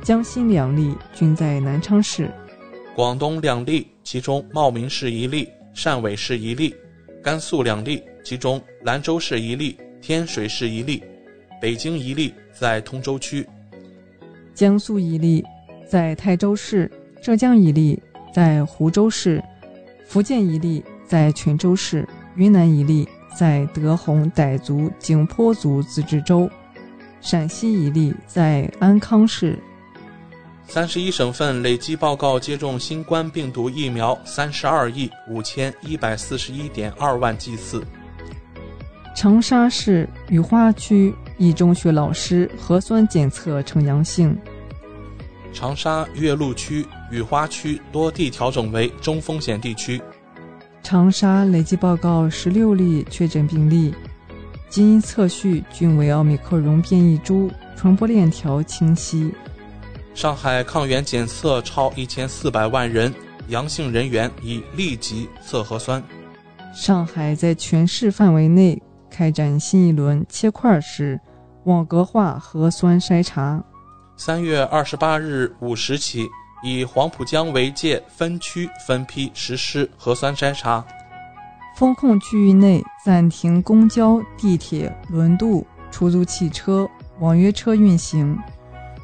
江西两例，均在南昌市；广东两例，其中茂名市一例，汕尾市一例；甘肃两例，其中兰州市一例，天水市一例；北京一例在通州区；江苏一例在泰州市；浙江一例在湖州市；福建一例在泉州市。云南一例在德宏傣族景颇族自治州，陕西一例在安康市。三十一省份累计报告接种新冠病毒疫苗三十二亿五千一百四十一点二万剂次。长沙市雨花区一中学老师核酸检测呈阳性。长沙岳麓区雨花区多地调整为中风险地区。长沙累计报告十六例确诊病例，基因测序均为奥密克戎变异株，传播链条清晰。上海抗原检测超一千四百万人，阳性人员已立即测核酸。上海在全市范围内开展新一轮切块式网格化核酸筛查。三月二十八日五时起，以黄浦江为界分区分批实施核酸筛查。封控区域内暂停公交、地铁、轮渡、出租汽车、网约车运行。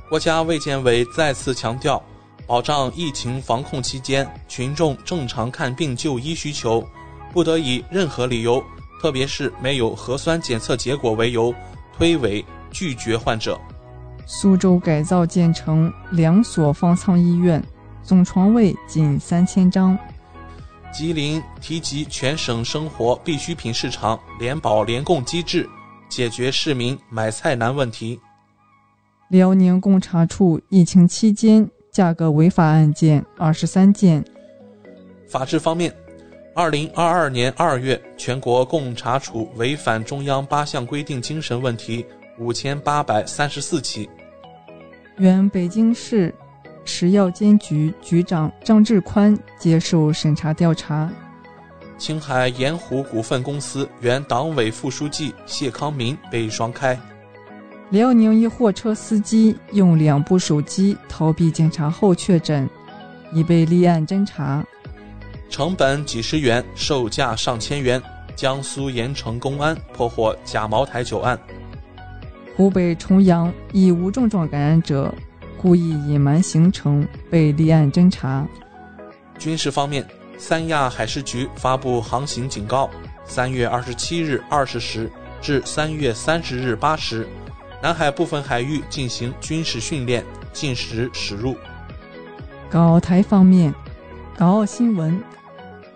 国家卫健委再次强调，保障疫情防控期间群众正常看病就医需求，不得以任何理由，特别是没有核酸检测结果为由，推诿拒绝患者。苏州改造建成两所方舱医院，总床位仅三千张。吉林提及全省生活必需品市场联保联供机制，解决市民买菜难问题。辽宁共查处疫情期间价格违法案件二十三件。法治方面，二零二二年二月，全国共查处违反中央八项规定精神问题五千八百三十四起。原北京市食药监局局长张志宽接受审查调查。青海盐湖股份公司原党委副书记谢康民被双开。辽宁一货车司机用两部手机逃避检查后确诊，已被立案侦查。成本几十元，售价上千元。江苏盐城公安破获假茅台酒案。湖北重阳一无症状感染者故意隐瞒行程，被立案侦查。军事方面，三亚海事局发布航行警告：三月二十七日二十时至三月三十日八时。南海部分海域进行军事训练，禁止驶入。港澳台方面，港澳新闻：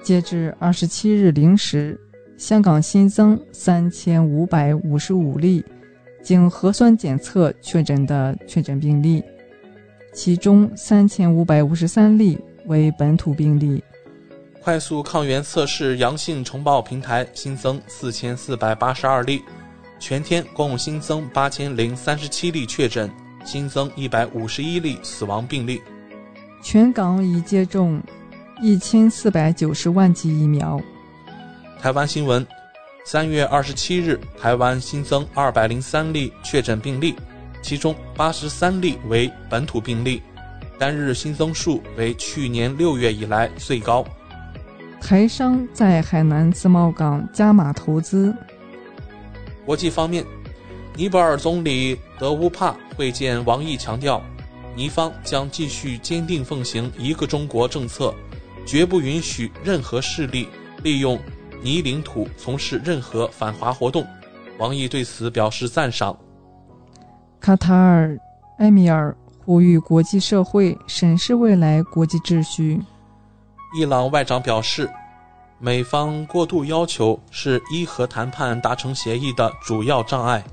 截至二十七日零时，香港新增三千五百五十五例经核酸检测确诊的确诊病例，其中三千五百五十三例为本土病例。快速抗原测试阳性呈报平台新增四千四百八十二例。全天共新增八千零三十七例确诊，新增一百五十一例死亡病例。全港已接种一千四百九十万剂疫苗。台湾新闻：三月二十七日，台湾新增二百零三例确诊病例，其中八十三例为本土病例，单日新增数为去年六月以来最高。台商在海南自贸港加码投资。国际方面，尼泊尔总理德乌帕会见王毅，强调，尼方将继续坚定奉行一个中国政策，绝不允许任何势力利用尼领土从事任何反华活动。王毅对此表示赞赏。卡塔尔埃米尔呼吁国际社会审视未来国际秩序。伊朗外长表示。美方过度要求是伊核谈判达成协议的主要障碍。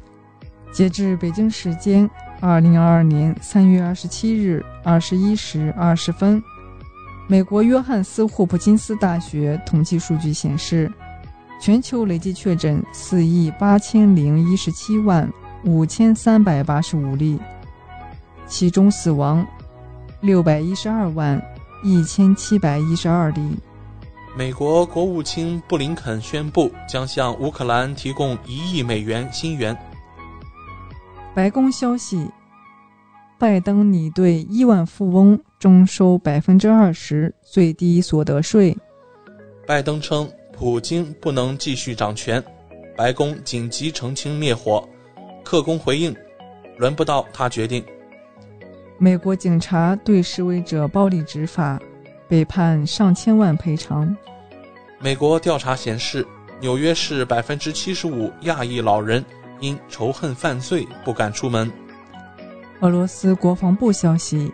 截至北京时间二零二二年三月二十七日二十一时二十分，美国约翰斯霍普金斯大学统计数据显示，全球累计确诊四亿八千零一十七万五千三百八十五例，其中死亡六百一十二万一千七百一十二例。美国国务卿布林肯宣布将向乌克兰提供一亿美元新援。白宫消息，拜登拟对亿万富翁征收百分之二十最低所得税。拜登称，普京不能继续掌权。白宫紧急澄清灭火，克宫回应，轮不到他决定。美国警察对示威者暴力执法。被判上千万赔偿。美国调查显示，纽约市百分之七十五亚裔老人因仇恨犯罪不敢出门。俄罗斯国防部消息，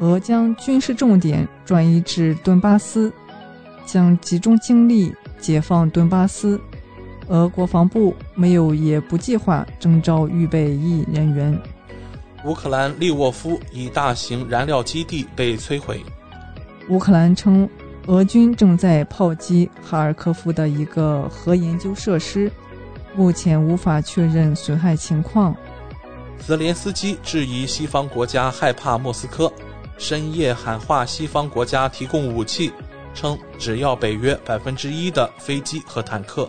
俄将军事重点转移至顿巴斯，将集中精力解放顿巴斯。俄国防部没有也不计划征召预备役人员。乌克兰利沃夫一大型燃料基地被摧毁。乌克兰称，俄军正在炮击哈尔科夫的一个核研究设施，目前无法确认损害情况。泽连斯基质疑西方国家害怕莫斯科，深夜喊话西方国家提供武器，称只要北约百分之一的飞机和坦克。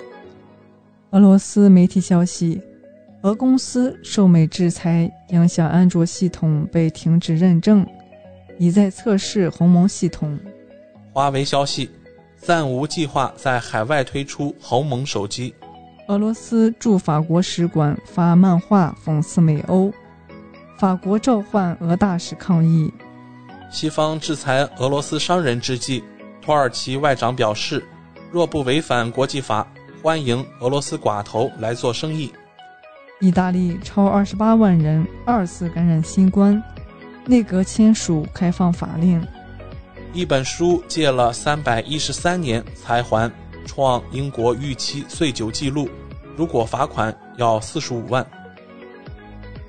俄罗斯媒体消息，俄公司受美制裁，影响安卓系统被停止认证，已在测试鸿蒙系统。华为消息，暂无计划在海外推出鸿蒙手机。俄罗斯驻法国使馆发漫画讽刺美欧，法国召唤俄大使抗议。西方制裁俄罗斯商人之际，土耳其外长表示，若不违反国际法，欢迎俄罗斯寡头来做生意。意大利超二十八万人二次感染新冠，内阁签署开放法令。一本书借了三百一十三年才还。创英国预期醉酒记录，如果罚款要四十五万。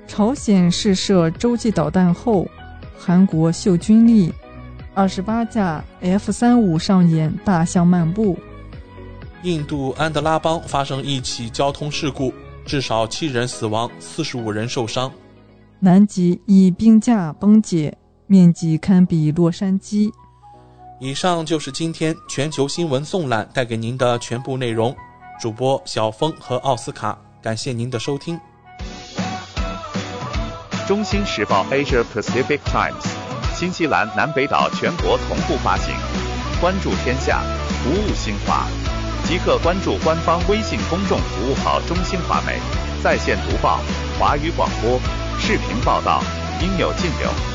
朝鲜试射洲际导弹后，韩国秀军力，二十八架 F 三五上演大象漫步。印度安德拉邦发生一起交通事故，至少七人死亡，四十五人受伤。南极一冰架崩解，面积堪比洛杉矶。以上就是今天全球新闻纵览带给您的全部内容。主播小峰和奥斯卡，感谢您的收听。中新时报 Asia Pacific Times，新西兰南北岛全国同步发行。关注天下，服务新华，即刻关注官方微信公众服务号“中新华媒”，在线读报、华语广播、视频报道，应有尽有。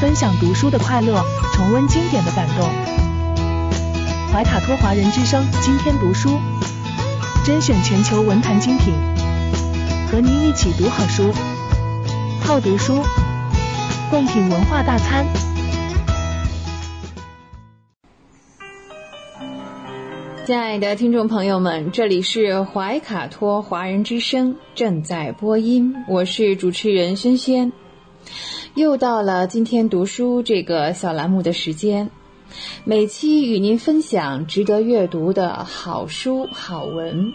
分享读书的快乐，重温经典的感动。怀卡托华人之声今天读书，甄选全球文坛精品，和您一起读好书，好读书，共品文化大餐。亲爱的听众朋友们，这里是怀卡托华人之声正在播音，我是主持人轩轩。又到了今天读书这个小栏目的时间，每期与您分享值得阅读的好书好文，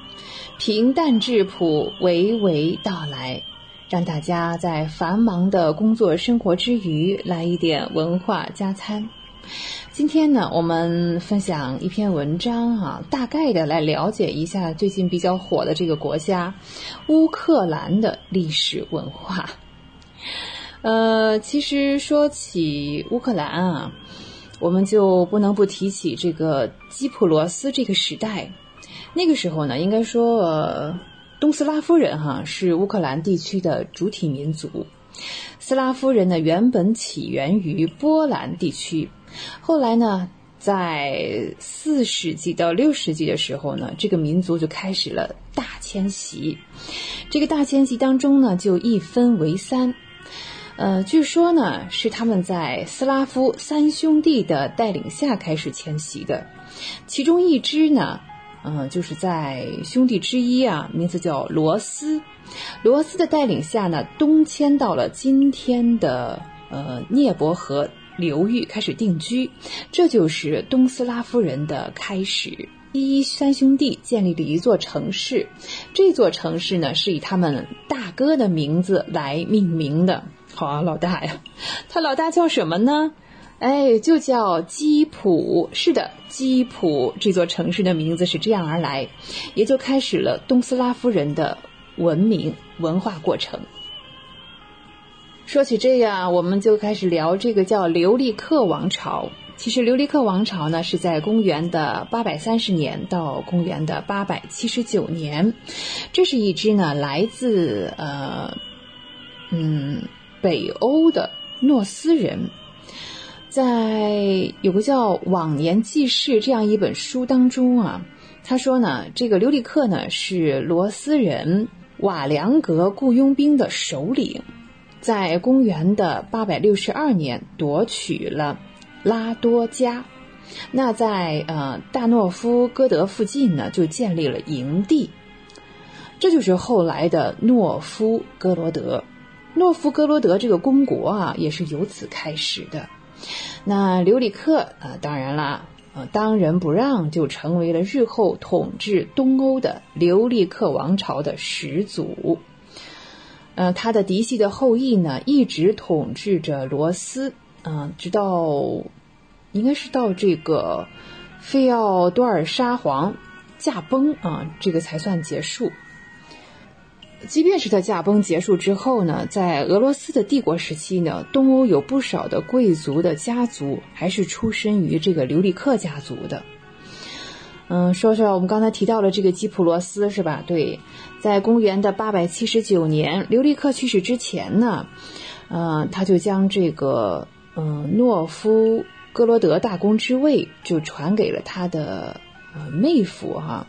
平淡质朴，娓娓道来，让大家在繁忙的工作生活之余来一点文化加餐。今天呢，我们分享一篇文章啊，大概的来了解一下最近比较火的这个国家——乌克兰的历史文化。呃，其实说起乌克兰啊，我们就不能不提起这个基普罗斯这个时代。那个时候呢，应该说，呃，东斯拉夫人哈是乌克兰地区的主体民族。斯拉夫人呢，原本起源于波兰地区，后来呢，在四世纪到六世纪的时候呢，这个民族就开始了大迁徙。这个大迁徙当中呢，就一分为三。呃，据说呢是他们在斯拉夫三兄弟的带领下开始迁徙的，其中一支呢，嗯，就是在兄弟之一啊，名字叫罗斯，罗斯的带领下呢，东迁到了今天的呃涅伯河流域开始定居，这就是东斯拉夫人的开始。一三兄弟建立了一座城市，这座城市呢是以他们大哥的名字来命名的。好啊，老大呀，他老大叫什么呢？哎，就叫基普。是的，基普这座城市的名字是这样而来，也就开始了东斯拉夫人的文明文化过程。说起这样，我们就开始聊这个叫留利克王朝。其实，留利克王朝呢是在公元的八百三十年到公元的八百七十九年，这是一支呢来自呃，嗯。北欧的诺斯人，在有个叫《往年记事》这样一本书当中啊，他说呢，这个留里克呢是罗斯人瓦良格雇佣兵的首领，在公元的八百六十二年夺取了拉多加。那在呃大诺夫哥德附近呢，就建立了营地，这就是后来的诺夫哥罗德。诺夫哥罗德这个公国啊，也是由此开始的。那刘里克啊，当然啦，呃，当仁不让，就成为了日后统治东欧的刘里克王朝的始祖。呃，他的嫡系的后裔呢，一直统治着罗斯，嗯，直到。应该是到这个费奥多尔沙皇驾崩啊，这个才算结束。即便是他驾崩结束之后呢，在俄罗斯的帝国时期呢，东欧有不少的贵族的家族还是出身于这个留里克家族的。嗯，说说我们刚才提到了这个基普罗斯是吧？对，在公元的八百七十九年，留里克去世之前呢，嗯，他就将这个嗯诺夫。哥罗德大公之位就传给了他的呃妹夫哈，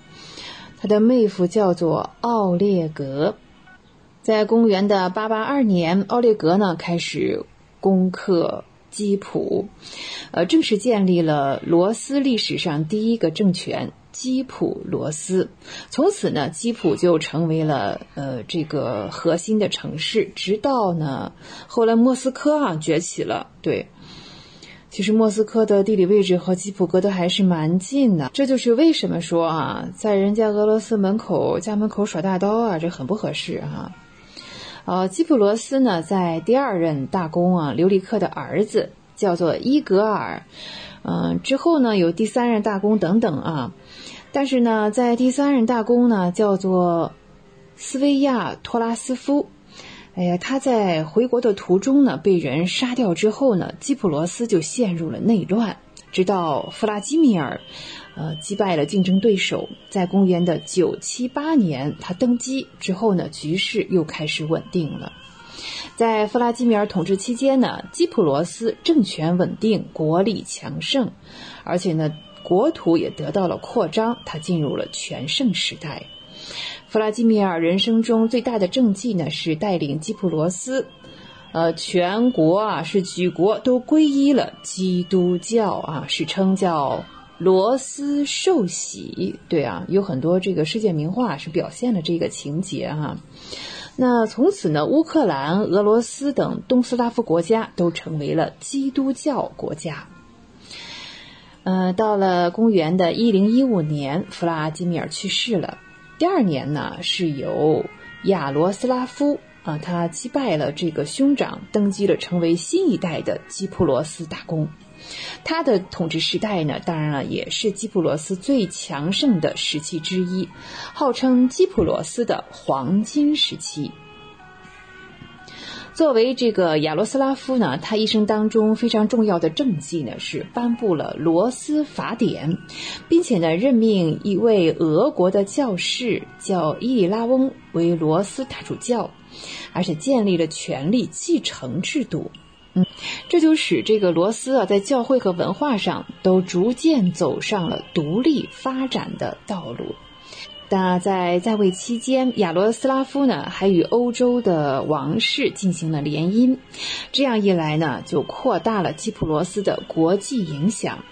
他的妹夫叫做奥列格。在公元的八八二年，奥列格呢开始攻克基辅，呃，正式建立了罗斯历史上第一个政权基普罗斯。从此呢，基辅就成为了呃这个核心的城市。直到呢后来莫斯科啊崛起了，对。其实莫斯科的地理位置和基辅隔得还是蛮近的，这就是为什么说啊，在人家俄罗斯门口家门口耍大刀啊，这很不合适哈。呃，基普罗斯呢，在第二任大公啊刘里克的儿子叫做伊格尔，嗯，之后呢有第三任大公等等啊，但是呢，在第三任大公呢叫做斯维亚托拉斯夫。哎呀，他在回国的途中呢，被人杀掉之后呢，基普罗斯就陷入了内乱。直到弗拉基米尔，呃，击败了竞争对手，在公元的九七八年，他登基之后呢，局势又开始稳定了。在弗拉基米尔统治期间呢，基普罗斯政权稳定，国力强盛，而且呢，国土也得到了扩张，他进入了全盛时代。弗拉基米尔人生中最大的政绩呢，是带领基普罗斯，呃，全国啊是举国都皈依了基督教啊，史称叫罗斯受洗。对啊，有很多这个世界名画是表现了这个情节哈。那从此呢，乌克兰、俄罗斯等东斯拉夫国家都成为了基督教国家。呃，到了公元的一零一五年，弗拉基米尔去世了。第二年呢，是由亚罗斯拉夫啊，他击败了这个兄长，登基了，成为新一代的基普罗斯大公。他的统治时代呢，当然了，也是基普罗斯最强盛的时期之一，号称基普罗斯的黄金时期。作为这个亚罗斯拉夫呢，他一生当中非常重要的政绩呢是颁布了罗斯法典，并且呢任命一位俄国的教士叫伊里拉翁为罗斯大主教，而且建立了权力继承制度。嗯，这就使这个罗斯啊在教会和文化上都逐渐走上了独立发展的道路。那在在位期间，亚罗斯拉夫呢还与欧洲的王室进行了联姻，这样一来呢，就扩大了基普罗斯的国际影响。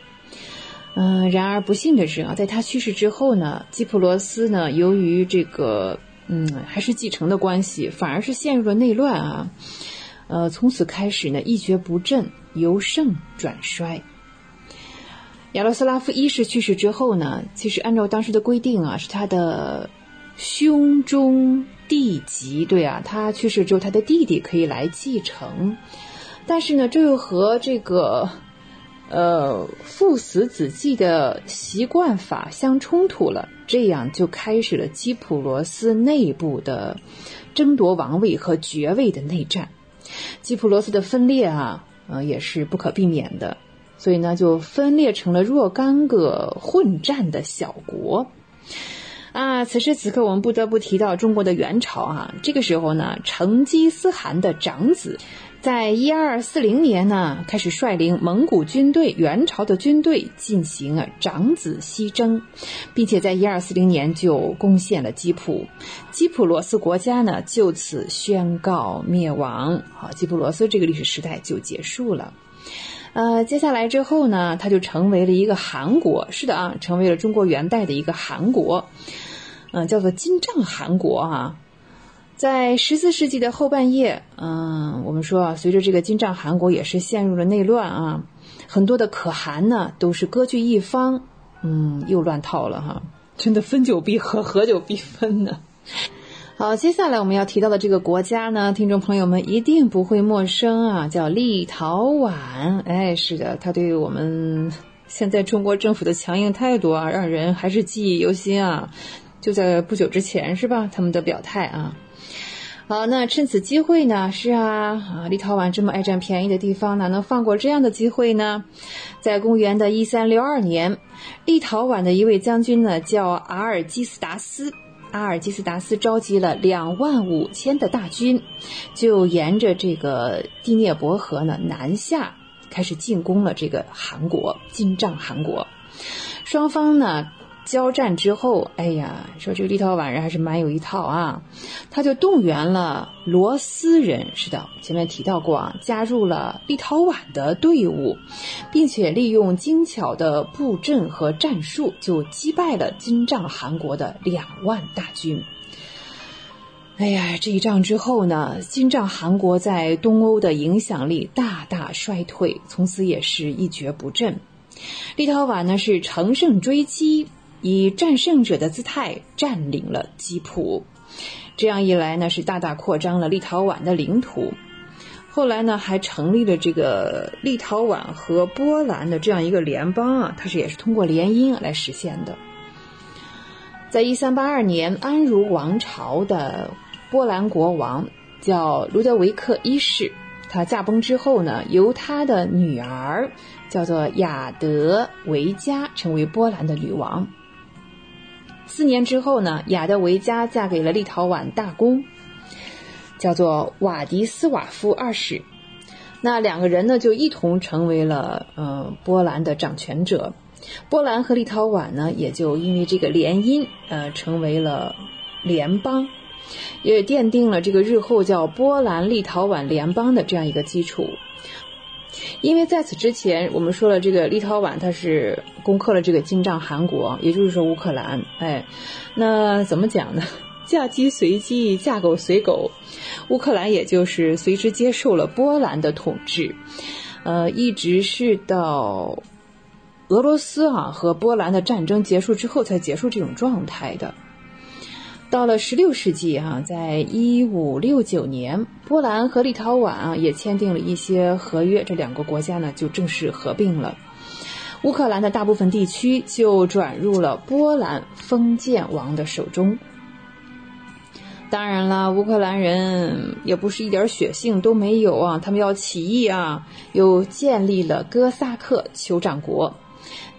嗯，然而不幸的是啊，在他去世之后呢，基普罗斯呢由于这个嗯还是继承的关系，反而是陷入了内乱啊。呃，从此开始呢一蹶不振，由盛转衰。亚罗斯拉夫一世去世之后呢，其实按照当时的规定啊，是他的兄终弟及，对啊，他去世之后，他的弟弟可以来继承。但是呢，这又和这个呃父死子继的习惯法相冲突了，这样就开始了基普罗斯内部的争夺王位和爵位的内战。基普罗斯的分裂啊，呃，也是不可避免的。所以呢，就分裂成了若干个混战的小国，啊，此时此刻我们不得不提到中国的元朝啊。这个时候呢，成吉思汗的长子在一二四零年呢，开始率领蒙古军队、元朝的军队进行啊长子西征，并且在一二四零年就攻陷了吉普，吉普罗斯国家呢就此宣告灭亡。好，吉普罗斯这个历史时代就结束了。呃，接下来之后呢，它就成为了一个韩国，是的啊，成为了中国元代的一个韩国，嗯，叫做金帐汗国啊。在十四世纪的后半叶，嗯，我们说啊，随着这个金帐汗国也是陷入了内乱啊，很多的可汗呢都是割据一方，嗯，又乱套了哈，真的分久必合，合久必分呢。好，接下来我们要提到的这个国家呢，听众朋友们一定不会陌生啊，叫立陶宛。哎，是的，它对于我们现在中国政府的强硬态度啊，让人还是记忆犹新啊。就在不久之前，是吧？他们的表态啊。好，那趁此机会呢？是啊，啊，立陶宛这么爱占便宜的地方，哪能放过这样的机会呢？在公元的一三六二年，立陶宛的一位将军呢，叫阿尔基斯达斯。阿尔基斯达斯召集了两万五千的大军，就沿着这个第聂伯河呢南下，开始进攻了这个韩国金帐韩国。双方呢。交战之后，哎呀，说这个立陶宛人还是蛮有一套啊，他就动员了罗斯人，是的，前面提到过啊，加入了立陶宛的队伍，并且利用精巧的布阵和战术，就击败了金帐汗国的两万大军。哎呀，这一仗之后呢，金帐汗国在东欧的影响力大大衰退，从此也是一蹶不振。立陶宛呢是乘胜追击。以战胜者的姿态占领了基普，这样一来呢，是大大扩张了立陶宛的领土。后来呢，还成立了这个立陶宛和波兰的这样一个联邦啊，它是也是通过联姻来实现的。在一三八二年，安茹王朝的波兰国王叫卢德维克一世，他驾崩之后呢，由他的女儿叫做亚德维加成为波兰的女王。四年之后呢，雅德维加嫁给了立陶宛大公，叫做瓦迪斯瓦夫二世。那两个人呢，就一同成为了呃波兰的掌权者。波兰和立陶宛呢，也就因为这个联姻，呃，成为了联邦，也奠定了这个日后叫波兰立陶宛联邦的这样一个基础。因为在此之前，我们说了，这个立陶宛它是攻克了这个金帐汗国，也就是说乌克兰。哎，那怎么讲呢？嫁鸡随鸡，嫁狗随狗，乌克兰也就是随之接受了波兰的统治，呃，一直是到俄罗斯啊和波兰的战争结束之后才结束这种状态的。到了十六世纪，哈，在一五六九年，波兰和立陶宛啊也签订了一些合约，这两个国家呢就正式合并了。乌克兰的大部分地区就转入了波兰封建王的手中。当然了，乌克兰人也不是一点血性都没有啊，他们要起义啊，又建立了哥萨克酋长国。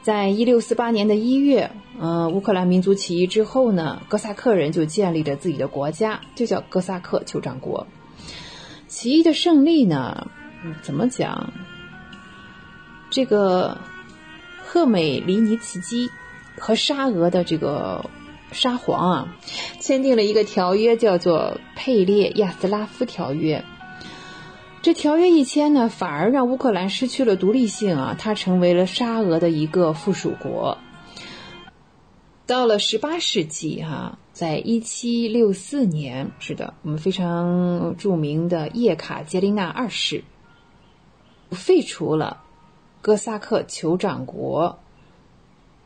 在一六四八年的一月，嗯，乌克兰民族起义之后呢，哥萨克人就建立了自己的国家，就叫哥萨克酋长国。起义的胜利呢，怎么讲？这个赫美里尼茨基和沙俄的这个沙皇啊，签订了一个条约，叫做《佩列亚斯拉夫条约》。这条约一签呢，反而让乌克兰失去了独立性啊，它成为了沙俄的一个附属国。到了十八世纪哈，在一七六四年，是的，我们非常著名的叶卡捷琳娜二世废除了哥萨克酋长国，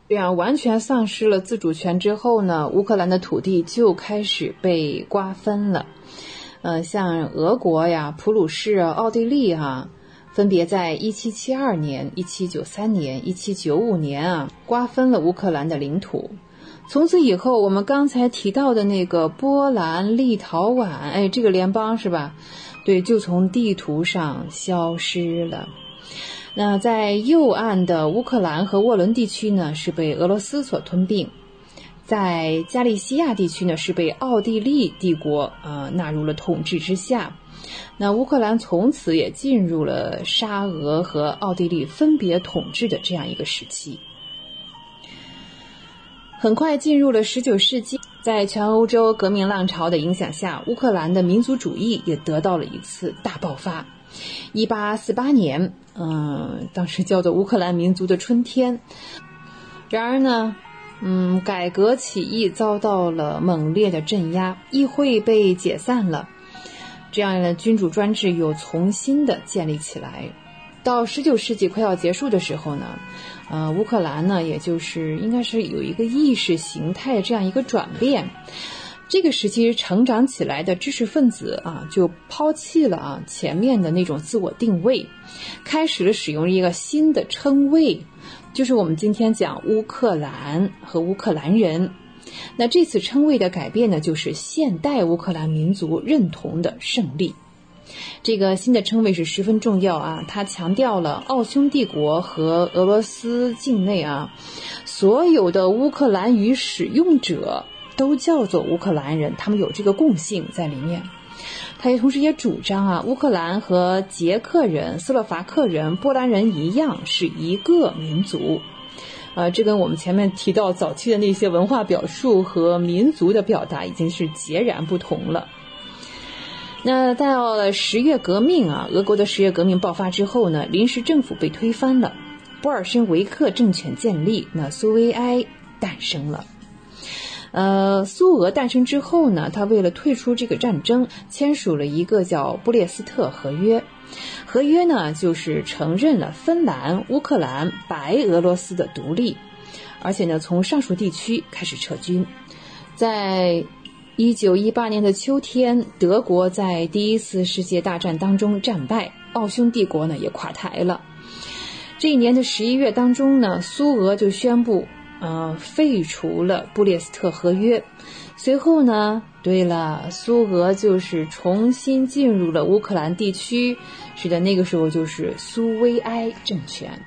这样完全丧失了自主权之后呢，乌克兰的土地就开始被瓜分了。呃，像俄国呀、普鲁士啊、奥地利哈，分别在1772年、1793年、1795年啊，瓜分了乌克兰的领土。从此以后，我们刚才提到的那个波兰、立陶宛，哎，这个联邦是吧？对，就从地图上消失了。那在右岸的乌克兰和沃伦地区呢，是被俄罗斯所吞并。在加利西亚地区呢，是被奥地利帝国呃纳入了统治之下。那乌克兰从此也进入了沙俄和奥地利分别统治的这样一个时期。很快进入了十九世纪，在全欧洲革命浪潮的影响下，乌克兰的民族主义也得到了一次大爆发。一八四八年，嗯，当时叫做乌克兰民族的春天。然而呢，嗯，改革起义遭到了猛烈的镇压，议会被解散了，这样的君主专制又重新的建立起来。到十九世纪快要结束的时候呢。呃，乌克兰呢，也就是应该是有一个意识形态这样一个转变。这个时期成长起来的知识分子啊，就抛弃了啊前面的那种自我定位，开始了使用一个新的称谓，就是我们今天讲乌克兰和乌克兰人。那这次称谓的改变呢，就是现代乌克兰民族认同的胜利。这个新的称谓是十分重要啊！它强调了奥匈帝国和俄罗斯境内啊，所有的乌克兰语使用者都叫做乌克兰人，他们有这个共性在里面。他也同时也主张啊，乌克兰和捷克人、斯洛伐克人、波兰人一样是一个民族。呃，这跟我们前面提到早期的那些文化表述和民族的表达已经是截然不同了。那到了十月革命啊，俄国的十月革命爆发之后呢，临时政府被推翻了，布尔什维克政权建立，那苏维埃诞生了。呃，苏俄诞生之后呢，他为了退出这个战争，签署了一个叫布列斯特合约，合约呢就是承认了芬兰、乌克兰、白俄罗斯的独立，而且呢从上述地区开始撤军，在。一九一八年的秋天，德国在第一次世界大战当中战败，奥匈帝国呢也垮台了。这一年的十一月当中呢，苏俄就宣布，呃，废除了布列斯特合约。随后呢，对了，苏俄就是重新进入了乌克兰地区，是的，那个时候就是苏维埃政权。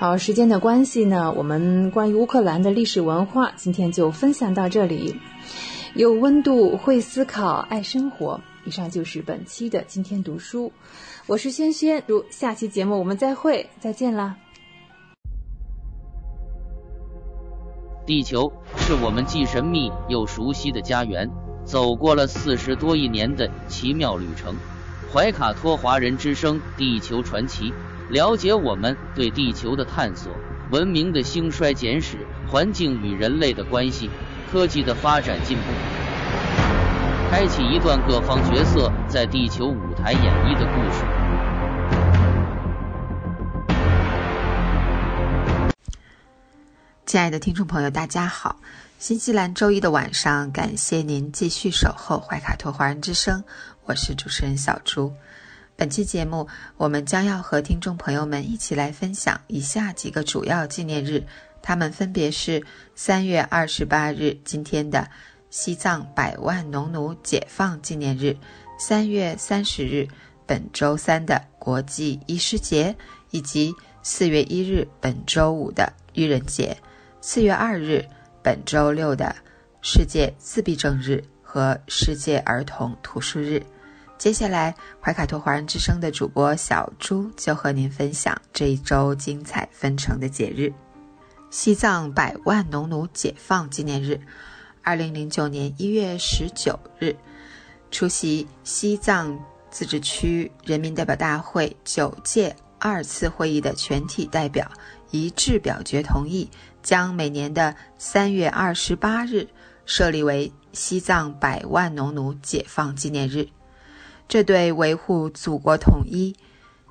好，时间的关系呢，我们关于乌克兰的历史文化，今天就分享到这里。有温度，会思考，爱生活。以上就是本期的今天读书，我是轩轩。如下期节目我们再会，再见啦。地球是我们既神秘又熟悉的家园，走过了四十多亿年的奇妙旅程。怀卡托华人之声《地球传奇》。了解我们对地球的探索、文明的兴衰简史、环境与人类的关系、科技的发展进步，开启一段各方角色在地球舞台演绎的故事。亲爱的听众朋友，大家好！新西兰周一的晚上，感谢您继续守候怀卡托华人之声，我是主持人小朱。本期节目，我们将要和听众朋友们一起来分享以下几个主要纪念日，它们分别是三月二十八日今天的西藏百万农奴解放纪念日，三月三十日本周三的国际医师节，以及四月一日本周五的愚人节，四月二日本周六的世界自闭症日和世界儿童图书日。接下来，怀卡托华人之声的主播小朱就和您分享这一周精彩纷呈的节日——西藏百万农奴解放纪念日。二零零九年一月十九日，出席西藏自治区人民代表大会九届二次会议的全体代表一致表决同意，将每年的三月二十八日设立为西藏百万农奴解放纪念日。这对维护祖国统一、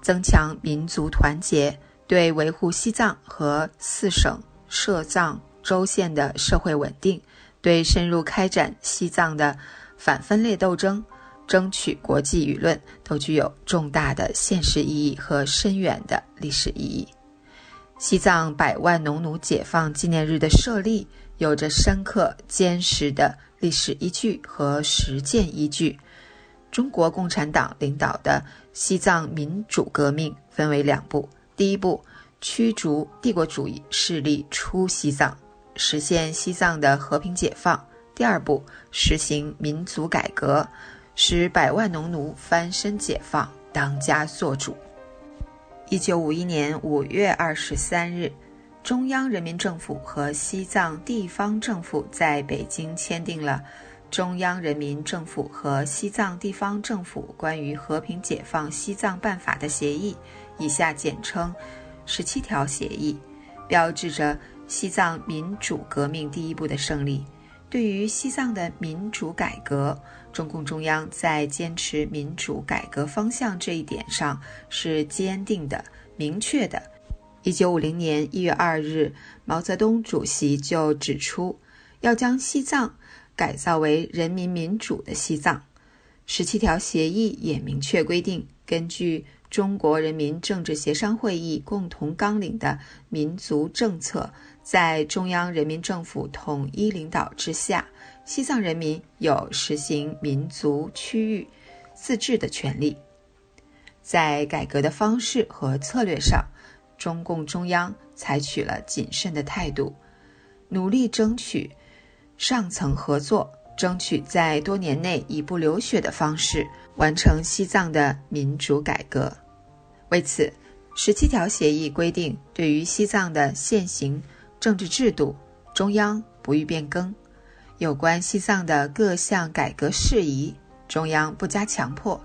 增强民族团结、对维护西藏和四省设藏州县的社会稳定、对深入开展西藏的反分裂斗争、争取国际舆论，都具有重大的现实意义和深远的历史意义。西藏百万农奴解放纪念日的设立，有着深刻坚实的历史依据和实践依据。中国共产党领导的西藏民主革命分为两步：第一步，驱逐帝国主义势力出西藏，实现西藏的和平解放；第二步，实行民族改革，使百万农奴翻身解放，当家作主。一九五一年五月二十三日，中央人民政府和西藏地方政府在北京签订了《中央人民政府和西藏地方政府关于和平解放西藏办法》的协议，以下简称“十七条协议”，标志着西藏民主革命第一步的胜利。对于西藏的民主改革，中共中央在坚持民主改革方向这一点上是坚定的、明确的。一九五零年一月二日，毛泽东主席就指出，要将西藏改造为人民民主的西藏。十七条协议也明确规定，根据中国人民政治协商会议共同纲领的民族政策，在中央人民政府统一领导之下。西藏人民有实行民族区域自治的权利。在改革的方式和策略上，中共中央采取了谨慎的态度，努力争取上层合作，争取在多年内以不流血的方式完成西藏的民主改革。为此，十七条协议规定，对于西藏的现行政治制度，中央不予变更。有关西藏的各项改革事宜，中央不加强迫。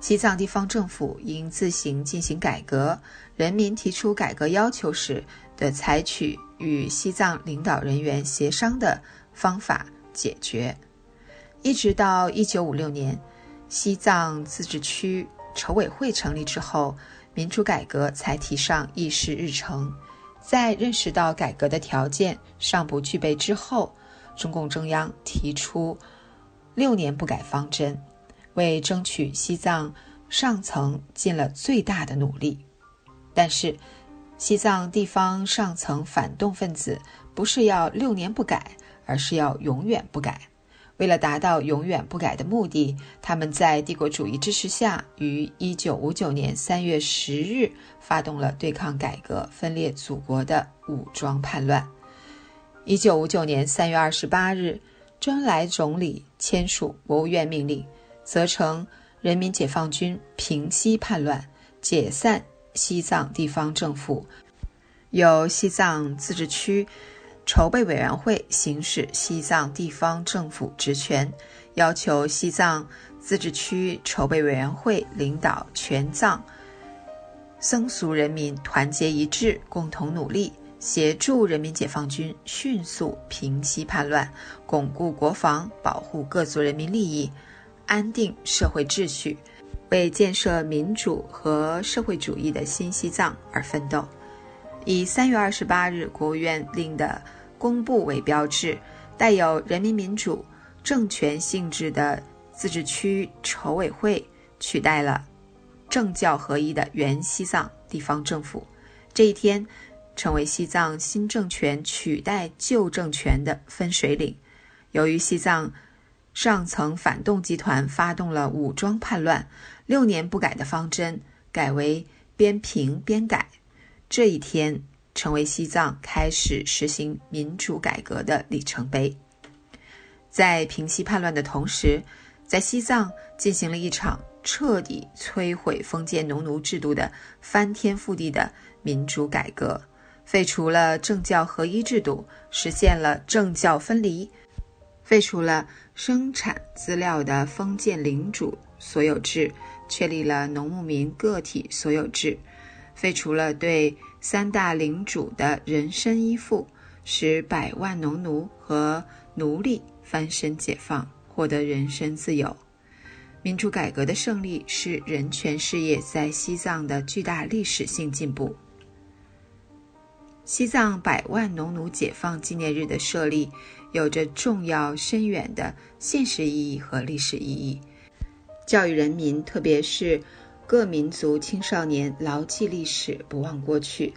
西藏地方政府应自行进行改革，人民提出改革要求时，得采取与西藏领导人员协商的方法解决。一直到一九五六年，西藏自治区筹委会成立之后，民主改革才提上议事日程。在认识到改革的条件尚不具备之后，中共中央提出六年不改方针，为争取西藏上层尽了最大的努力。但是，西藏地方上层反动分子不是要六年不改，而是要永远不改。为了达到永远不改的目的，他们在帝国主义支持下，于一九五九年三月十日发动了对抗改革、分裂祖国的武装叛乱。一九五九年三月二十八日，周恩来总理签署国务院命令，责成人民解放军平息叛乱，解散西藏地方政府，由西藏自治区筹备委员会行使西藏地方政府职权，要求西藏自治区筹备委员会领导全藏僧俗人民团结一致，共同努力。协助人民解放军迅速平息叛乱，巩固国防，保护各族人民利益，安定社会秩序，为建设民主和社会主义的新西藏而奋斗。以三月二十八日国务院令的公布为标志，带有人民民主政权性质的自治区筹委会取代了政教合一的原西藏地方政府。这一天。成为西藏新政权取代旧政权的分水岭。由于西藏上层反动集团发动了武装叛乱，六年不改的方针改为边平边改。这一天成为西藏开始实行民主改革的里程碑。在平息叛乱的同时，在西藏进行了一场彻底摧毁封建农奴制度的翻天覆地的民主改革。废除了政教合一制度，实现了政教分离；废除了生产资料的封建领主所有制，确立了农牧民个体所有制；废除了对三大领主的人身依附，使百万农奴和奴隶翻身解放，获得人身自由。民主改革的胜利是人权事业在西藏的巨大历史性进步。西藏百万农奴解放纪念日的设立，有着重要深远的现实意义和历史意义，教育人民，特别是各民族青少年牢记历史，不忘过去。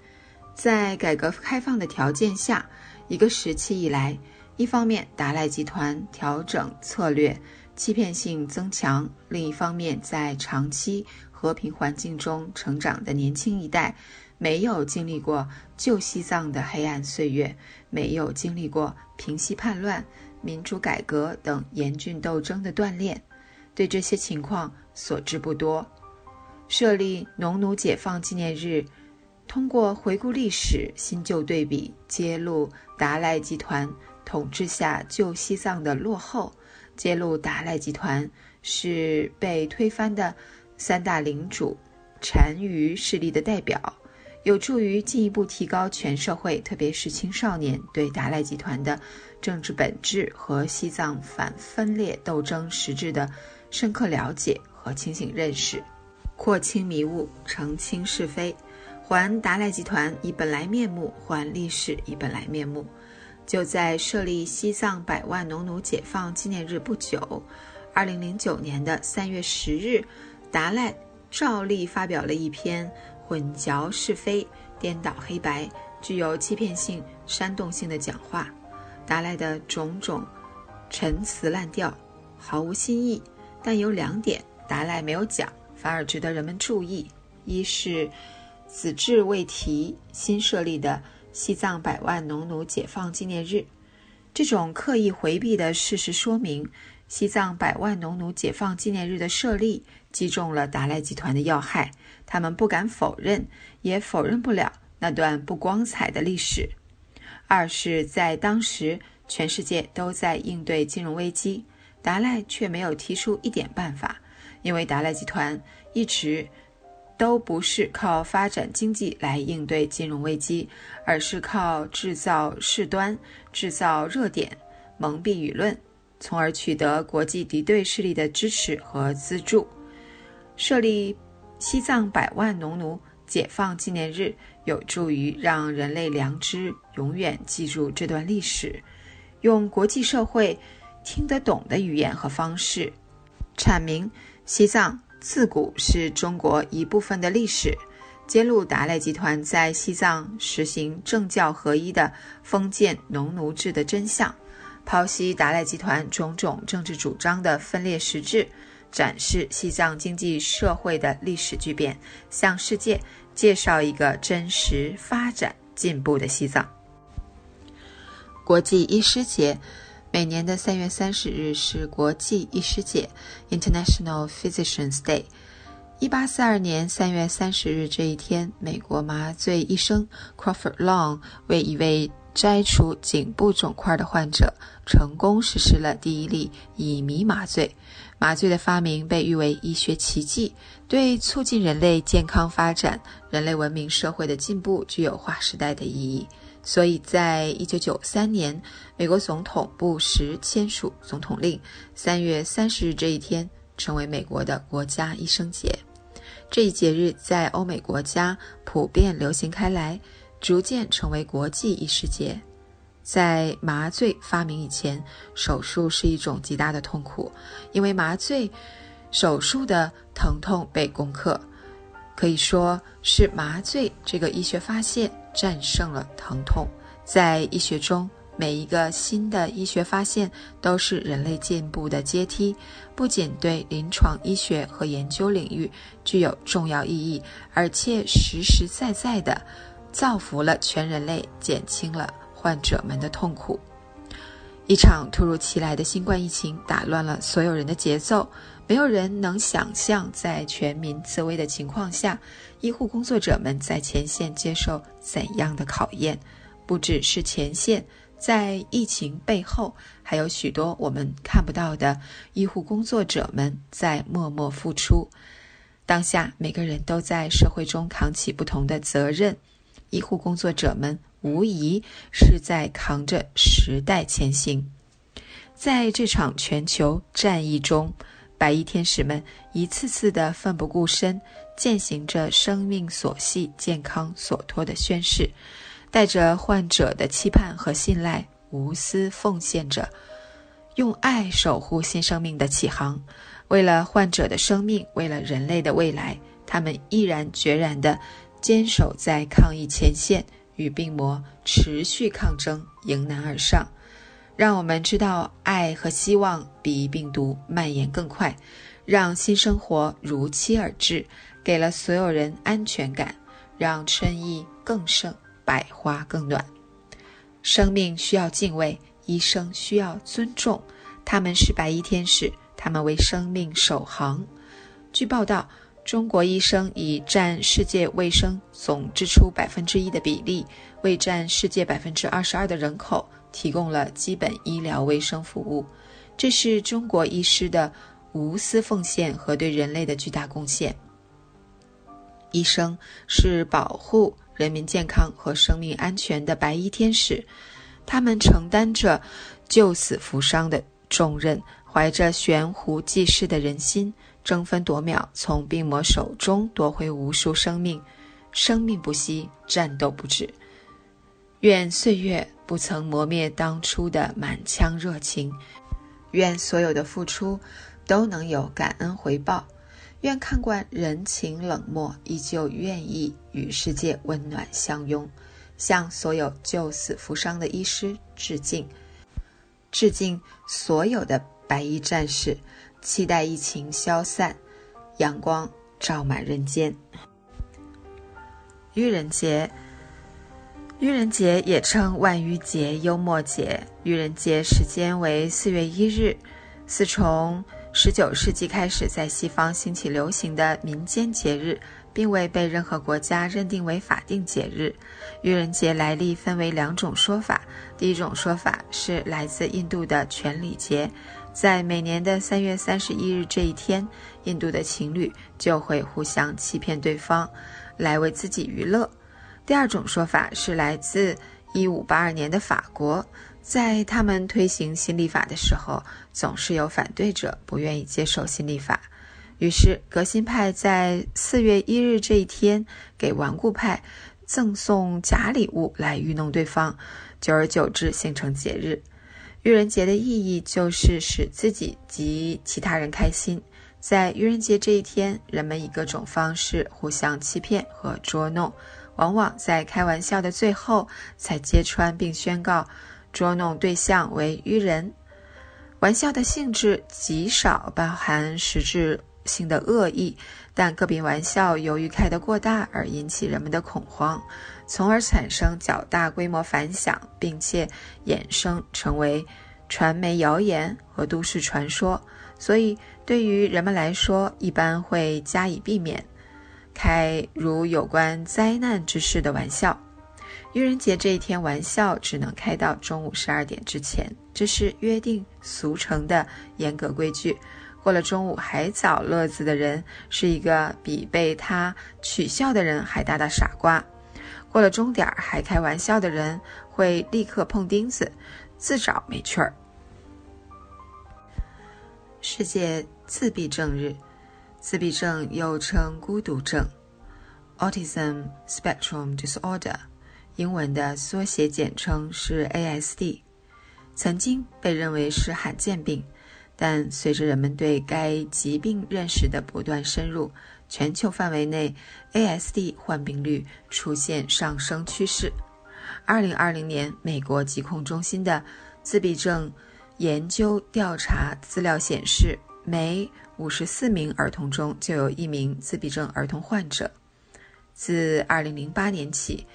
在改革开放的条件下，一个时期以来，一方面达赖集团调整策略，欺骗性增强；另一方面，在长期和平环境中成长的年轻一代。没有经历过旧西藏的黑暗岁月，没有经历过平息叛乱、民主改革等严峻斗争的锻炼，对这些情况所知不多。设立农奴解放纪念日，通过回顾历史、新旧对比，揭露达赖集团统治下旧西藏的落后，揭露达赖集团是被推翻的三大领主单于势力的代表。有助于进一步提高全社会，特别是青少年对达赖集团的政治本质和西藏反分裂斗争实质的深刻了解和清醒认识，廓清迷雾，澄清是非，还达赖集团以本来面目，还历史以本来面目。就在设立西藏百万农奴解放纪念日不久，二零零九年的三月十日，达赖照例发表了一篇。混淆是非、颠倒黑白、具有欺骗性、煽动性的讲话，达赖的种种陈词滥调，毫无新意。但有两点达赖没有讲，反而值得人们注意：一是子至未提新设立的西藏百万农奴解放纪念日，这种刻意回避的事实说明，西藏百万农奴解放纪念日的设立击中了达赖集团的要害。他们不敢否认，也否认不了那段不光彩的历史。二是，在当时，全世界都在应对金融危机，达赖却没有提出一点办法，因为达赖集团一直都不是靠发展经济来应对金融危机，而是靠制造事端、制造热点、蒙蔽舆论，从而取得国际敌对势力的支持和资助，设立。西藏百万农奴解放纪念日有助于让人类良知永远记住这段历史，用国际社会听得懂的语言和方式，阐明西藏自古是中国一部分的历史，揭露达赖集团在西藏实行政教合一的封建农奴制的真相，剖析达赖集团种种政治主张的分裂实质。展示西藏经济社会的历史巨变，向世界介绍一个真实发展进步的西藏。国际医师节，每年的三月三十日是国际医师节 （International Physicians Day）。一八四二年三月三十日这一天，美国麻醉医生 Crawford Long 为一位摘除颈部肿块的患者，成功实施了第一例乙醚麻醉。麻醉的发明被誉为医学奇迹，对促进人类健康发展、人类文明社会的进步具有划时代的意义。所以在一九九三年，美国总统布什签署总统令，三月三十日这一天成为美国的国家医生节。这一节日在欧美国家普遍流行开来，逐渐成为国际医师节。在麻醉发明以前，手术是一种极大的痛苦，因为麻醉手术的疼痛被攻克，可以说是麻醉这个医学发现战胜了疼痛。在医学中，每一个新的医学发现都是人类进步的阶梯，不仅对临床医学和研究领域具有重要意义，而且实实在在地造福了全人类，减轻了。患者们的痛苦。一场突如其来的新冠疫情打乱了所有人的节奏，没有人能想象在全民自危的情况下，医护工作者们在前线接受怎样的考验。不只是前线，在疫情背后，还有许多我们看不到的医护工作者们在默默付出。当下，每个人都在社会中扛起不同的责任。医护工作者们。无疑是在扛着时代前行，在这场全球战役中，白衣天使们一次次的奋不顾身，践行着生命所系、健康所托的宣誓，带着患者的期盼和信赖，无私奉献着，用爱守护新生命的起航。为了患者的生命，为了人类的未来，他们毅然决然地坚守在抗疫前线。与病魔持续抗争，迎难而上，让我们知道爱和希望比病毒蔓延更快，让新生活如期而至，给了所有人安全感，让春意更盛，百花更暖。生命需要敬畏，医生需要尊重，他们是白衣天使。他们为生命守航。据报道，中国医生以占世界卫生总支出百分之一的比例，为占世界百分之二十二的人口提供了基本医疗卫生服务。这是中国医师的无私奉献和对人类的巨大贡献。医生是保护人民健康和生命安全的白衣天使，他们承担着救死扶伤的重任，怀着悬壶济世的人心，争分夺秒从病魔手中夺回无数生命。生命不息，战斗不止。愿岁月不曾磨灭当初的满腔热情。愿所有的付出都能有感恩回报，愿看惯人情冷漠，依旧愿意与世界温暖相拥。向所有救死扶伤的医师致敬，致敬所有的白衣战士，期待疫情消散，阳光照满人间。愚人节。愚人节也称万愚节、幽默节。愚人节时间为四月一日，是从十九世纪开始在西方兴起流行的民间节日，并未被任何国家认定为法定节日。愚人节来历分为两种说法。第一种说法是来自印度的权礼节，在每年的三月三十一日这一天，印度的情侣就会互相欺骗对方，来为自己娱乐。第二种说法是来自一五八二年的法国，在他们推行新历法的时候，总是有反对者不愿意接受新历法，于是革新派在四月一日这一天给顽固派赠送假礼物来愚弄对方，久而久之形成节日。愚人节的意义就是使自己及其他人开心。在愚人节这一天，人们以各种方式互相欺骗和捉弄。往往在开玩笑的最后才揭穿并宣告捉弄对象为愚人。玩笑的性质极少包含实质性的恶意，但个别玩笑由于开得过大而引起人们的恐慌，从而产生较大规模反响，并且衍生成为传媒谣言和都市传说。所以，对于人们来说，一般会加以避免。开如有关灾难之事的玩笑，愚人节这一天玩笑只能开到中午十二点之前，这是约定俗成的严格规矩。过了中午还找乐子的人，是一个比被他取笑的人还大的傻瓜。过了钟点还开玩笑的人，会立刻碰钉子，自找没趣儿。世界自闭症日。自闭症又称孤独症 （Autism Spectrum Disorder），英文的缩写简称是 ASD。曾经被认为是罕见病，但随着人们对该疾病认识的不断深入，全球范围内 ASD 患病率出现上升趋势。2020年，美国疾控中心的自闭症研究调查资料显示，每五十四名儿童中就有一名自闭症儿童患者。自二零零八年起，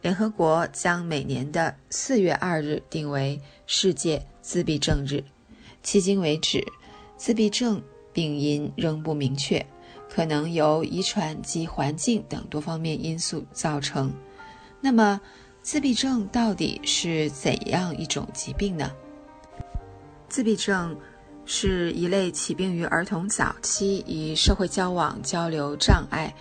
联合国将每年的四月二日定为世界自闭症日。迄今为止，自闭症病因仍不明确，可能由遗传及环境等多方面因素造成。那么，自闭症到底是怎样一种疾病呢？自闭症。是一类起病于儿童早期，以社会交往交流障碍、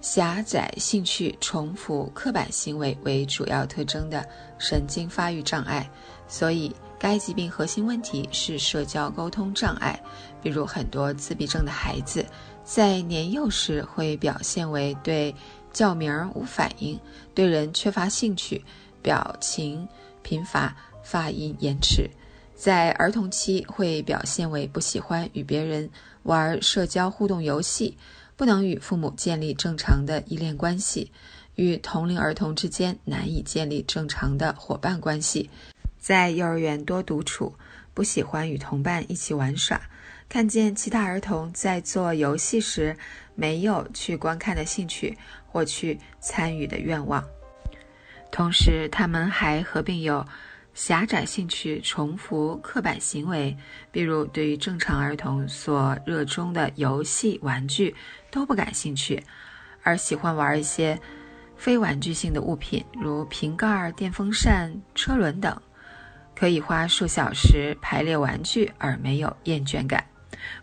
狭窄兴趣、重复刻板行为为主要特征的神经发育障碍。所以，该疾病核心问题是社交沟通障碍。比如，很多自闭症的孩子在年幼时会表现为对叫名儿无反应，对人缺乏兴趣，表情贫乏，发音延迟。在儿童期会表现为不喜欢与别人玩社交互动游戏，不能与父母建立正常的依恋关系，与同龄儿童之间难以建立正常的伙伴关系。在幼儿园多独处，不喜欢与同伴一起玩耍，看见其他儿童在做游戏时没有去观看的兴趣或去参与的愿望。同时，他们还合并有。狭窄兴趣、重复、刻板行为，比如对于正常儿童所热衷的游戏、玩具都不感兴趣，而喜欢玩一些非玩具性的物品，如瓶盖、电风扇、车轮等，可以花数小时排列玩具而没有厌倦感。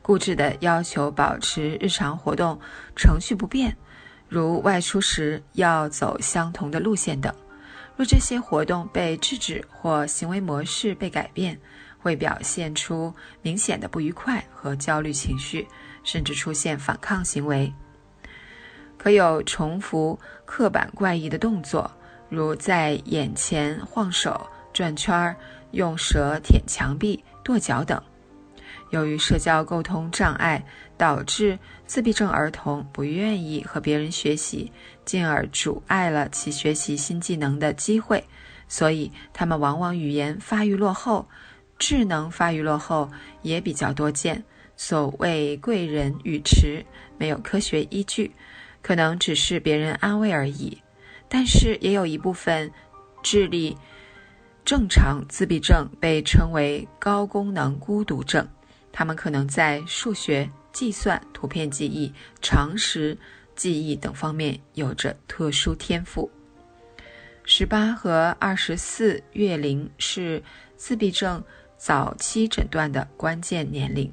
固执地要求保持日常活动程序不变，如外出时要走相同的路线等。若这些活动被制止或行为模式被改变，会表现出明显的不愉快和焦虑情绪，甚至出现反抗行为。可有重复刻板怪异的动作，如在眼前晃手、转圈、用舌舔墙壁、跺脚等。由于社交沟通障碍，导致自闭症儿童不愿意和别人学习，进而阻碍了其学习新技能的机会，所以他们往往语言发育落后，智能发育落后也比较多见。所谓贵人语迟，没有科学依据，可能只是别人安慰而已。但是也有一部分智力正常自闭症被称为高功能孤独症。他们可能在数学、计算、图片记忆、常识记忆等方面有着特殊天赋。十八和二十四月龄是自闭症早期诊断的关键年龄。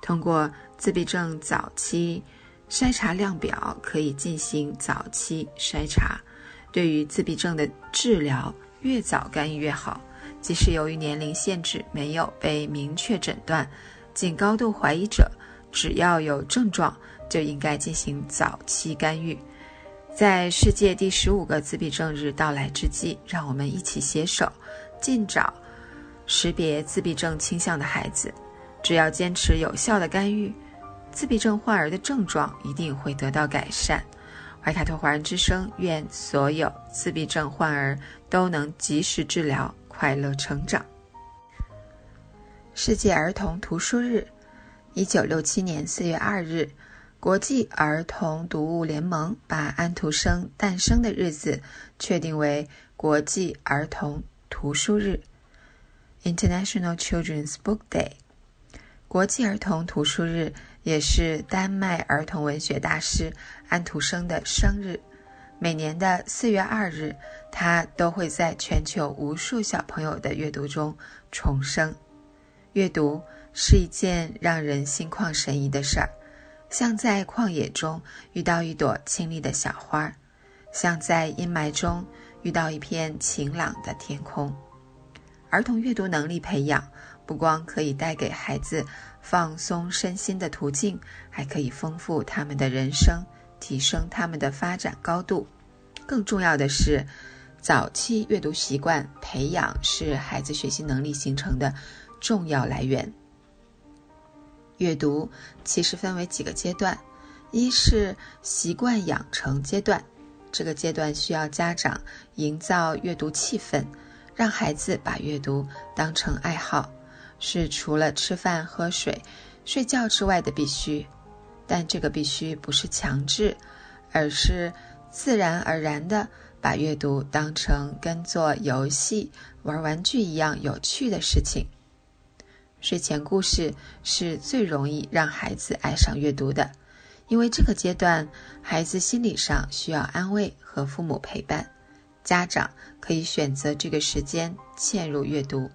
通过自闭症早期筛查量表，可以进行早期筛查。对于自闭症的治疗，越早干预越好。即使由于年龄限制，没有被明确诊断。仅高度怀疑者，只要有症状，就应该进行早期干预。在世界第十五个自闭症日到来之际，让我们一起携手，尽早识别自闭症倾向的孩子。只要坚持有效的干预，自闭症患儿的症状一定会得到改善。怀卡托华人之声愿所有自闭症患儿都能及时治疗，快乐成长。世界儿童图书日，一九六七年四月二日，国际儿童读物联盟把安徒生诞生的日子确定为国际儿童图书日 （International Children's Book Day）。国际儿童图书日也是丹麦儿童文学大师安徒生的生日。每年的四月二日，他都会在全球无数小朋友的阅读中重生。阅读是一件让人心旷神怡的事儿，像在旷野中遇到一朵清丽的小花，像在阴霾中遇到一片晴朗的天空。儿童阅读能力培养不光可以带给孩子放松身心的途径，还可以丰富他们的人生，提升他们的发展高度。更重要的是，早期阅读习惯培养是孩子学习能力形成的。重要来源。阅读其实分为几个阶段，一是习惯养成阶段，这个阶段需要家长营造阅读气氛，让孩子把阅读当成爱好，是除了吃饭、喝水、睡觉之外的必须。但这个必须不是强制，而是自然而然的把阅读当成跟做游戏、玩玩具一样有趣的事情。睡前故事是最容易让孩子爱上阅读的，因为这个阶段孩子心理上需要安慰和父母陪伴，家长可以选择这个时间嵌入阅读。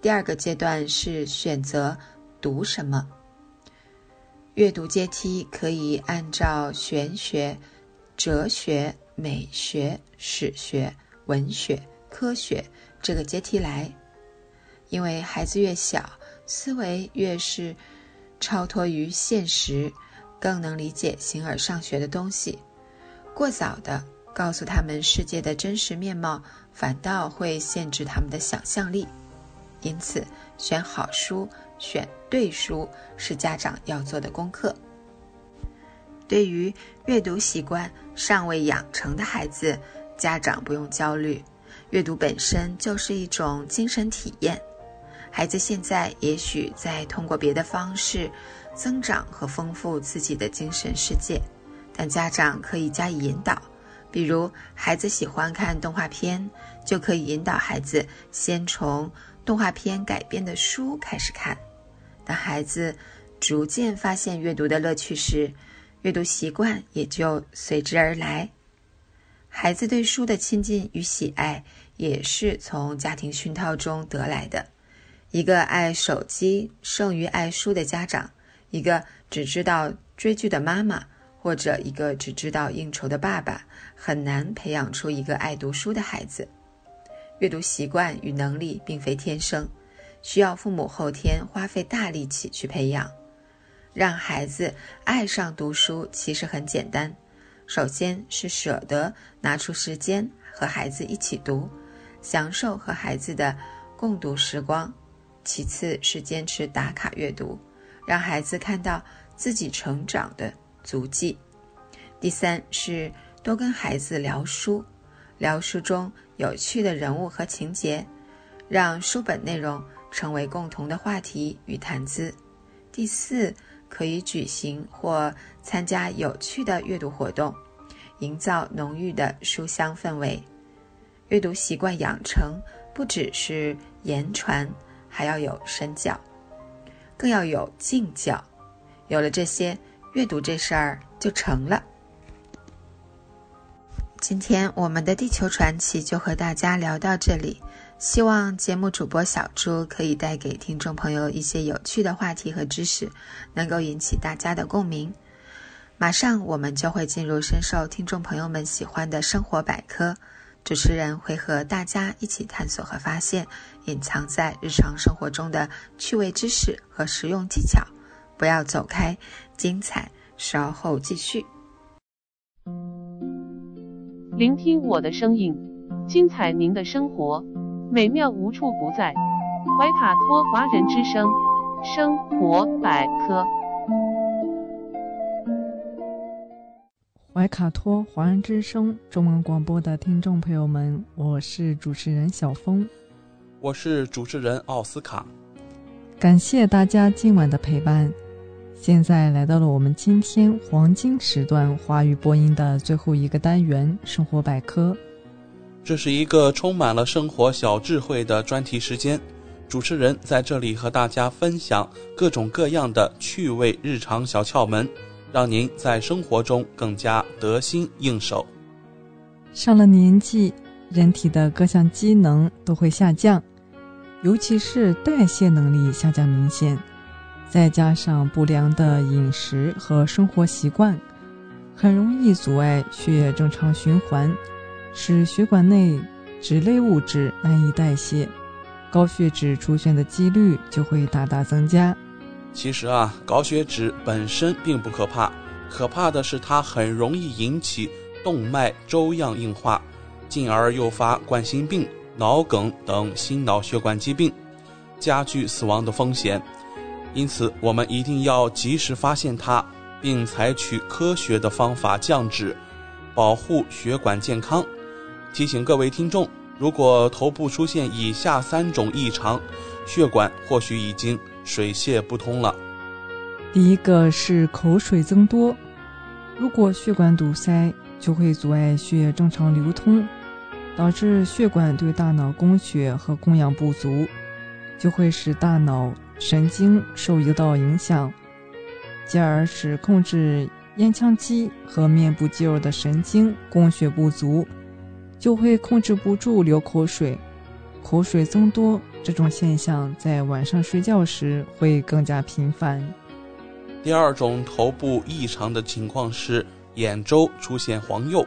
第二个阶段是选择读什么，阅读阶梯可以按照玄学、哲学、美学、史学、文学、科学这个阶梯来，因为孩子越小。思维越是超脱于现实，更能理解形而上学的东西。过早的告诉他们世界的真实面貌，反倒会限制他们的想象力。因此，选好书、选对书是家长要做的功课。对于阅读习惯尚未养成的孩子，家长不用焦虑，阅读本身就是一种精神体验。孩子现在也许在通过别的方式增长和丰富自己的精神世界，但家长可以加以引导，比如，孩子喜欢看动画片，就可以引导孩子先从动画片改编的书开始看。当孩子逐渐发现阅读的乐趣时，阅读习惯也就随之而来。孩子对书的亲近与喜爱，也是从家庭熏陶中得来的。一个爱手机胜于爱书的家长，一个只知道追剧的妈妈，或者一个只知道应酬的爸爸，很难培养出一个爱读书的孩子。阅读习惯与能力并非天生，需要父母后天花费大力气去培养。让孩子爱上读书其实很简单，首先是舍得拿出时间和孩子一起读，享受和孩子的共读时光；其次是坚持打卡阅读，让孩子看到自己成长的足迹；第三是多跟孩子聊书，聊书中有趣的人物和情节，让书本内容成为共同的话题与谈资；第四。可以举行或参加有趣的阅读活动，营造浓郁的书香氛围。阅读习惯养成不只是言传，还要有身教，更要有静教。有了这些，阅读这事儿就成了。今天我们的地球传奇就和大家聊到这里。希望节目主播小朱可以带给听众朋友一些有趣的话题和知识，能够引起大家的共鸣。马上我们就会进入深受听众朋友们喜欢的生活百科，主持人会和大家一起探索和发现隐藏在日常生活中的趣味知识和实用技巧。不要走开，精彩稍后继续。聆听我的声音，精彩您的生活。美妙无处不在，怀卡托华人之声生活百科。怀卡托华人之声中文广播的听众朋友们，我是主持人小峰，我是主持人奥斯卡。感谢大家今晚的陪伴。现在来到了我们今天黄金时段华语播音的最后一个单元——生活百科。这是一个充满了生活小智慧的专题时间，主持人在这里和大家分享各种各样的趣味日常小窍门，让您在生活中更加得心应手。上了年纪，人体的各项机能都会下降，尤其是代谢能力下降明显，再加上不良的饮食和生活习惯，很容易阻碍血液正常循环。使血管内脂类物质难以代谢，高血脂出现的几率就会大大增加。其实啊，高血脂本身并不可怕，可怕的是它很容易引起动脉粥样硬化，进而诱发冠心病、脑梗等心脑血管疾病，加剧死亡的风险。因此，我们一定要及时发现它，并采取科学的方法降脂，保护血管健康。提醒各位听众，如果头部出现以下三种异常，血管或许已经水泄不通了。第一个是口水增多，如果血管堵塞，就会阻碍血液正常流通，导致血管对大脑供血和供氧不足，就会使大脑神经受诱导影响，进而使控制咽腔肌和面部肌肉的神经供血不足。就会控制不住流口水，口水增多这种现象在晚上睡觉时会更加频繁。第二种头部异常的情况是眼周出现黄釉，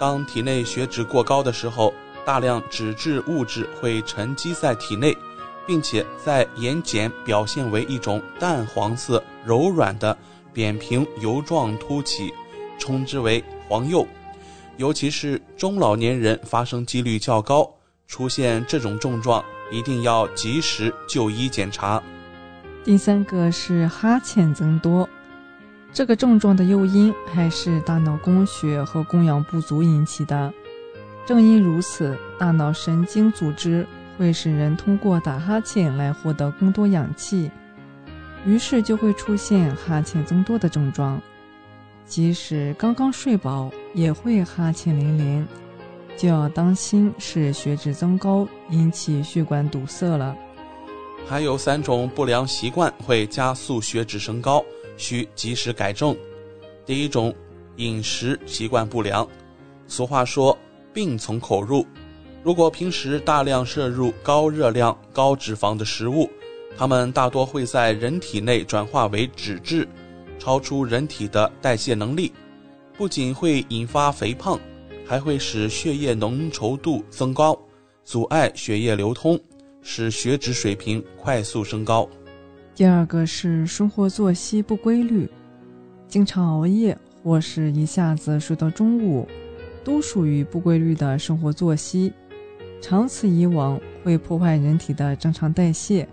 当体内血脂过高的时候，大量脂质物质会沉积在体内，并且在眼睑表现为一种淡黄色、柔软的扁平油状凸起，称之为黄釉。尤其是中老年人发生几率较高，出现这种症状一定要及时就医检查。第三个是哈欠增多，这个症状的诱因还是大脑供血和供氧不足引起的。正因如此，大脑神经组织会使人通过打哈欠来获得更多氧气，于是就会出现哈欠增多的症状。即使刚刚睡饱。也会哈欠连连，就要当心是血脂增高引起血管堵塞了。还有三种不良习惯会加速血脂升高，需及时改正。第一种，饮食习惯不良。俗话说“病从口入”，如果平时大量摄入高热量、高脂肪的食物，它们大多会在人体内转化为脂质，超出人体的代谢能力，不仅会引发肥胖，还会使血液浓稠度增高，阻碍血液流通。使血脂水平快速升高。第二个是生活作息不规律，经常熬夜或是一下子睡到中午，都属于不规律的生活作息。长此以往会破坏人体的正常代谢，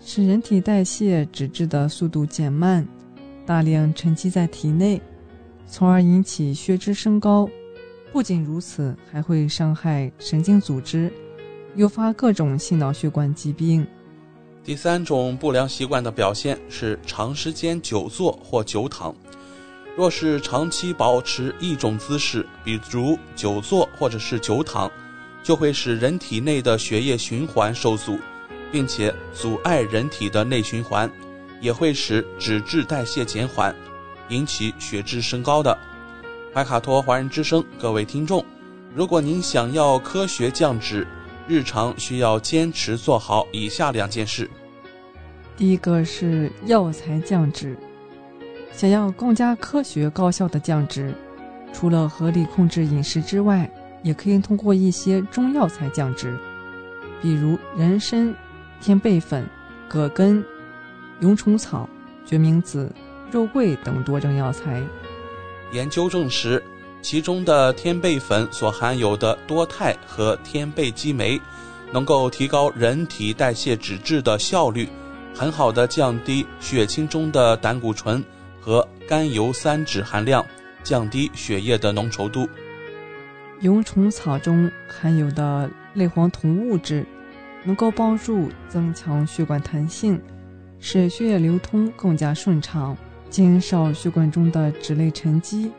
使人体代谢脂质的速度减慢，大量沉积在体内，从而引起血脂升高。不仅如此，还会伤害神经组织。诱发各种心脑血管疾病。第三种不良习惯的表现是长时间久坐或久躺。若是长期保持一种姿势，比如久坐或者是久躺，就会使人体内的血液循环受阻，并且阻碍人体的内循环，也会使脂质代谢减缓，引起血脂升高的。怀卡托华人之声，各位听众，如果您想要科学降脂，日常需要坚持做好以下两件事。第一个是药材降脂，想要更加科学高效的降脂，除了合理控制饮食之外，也可以通过一些中药材降脂，比如人参、天贝粉、葛根、蛹虫草、决明子、肉桂等多种药材。研究证实。其中的天贝粉所含有的多肽和天贝激酶，能够提高人体代谢脂质的效率，很好的降低血清中的胆固醇和甘油三酯含量，降低血液的浓稠度。蛹虫草中含有的类黄酮物质，能够帮助增强血管弹性，使血液流通更加顺畅，减少血管中的脂类沉积。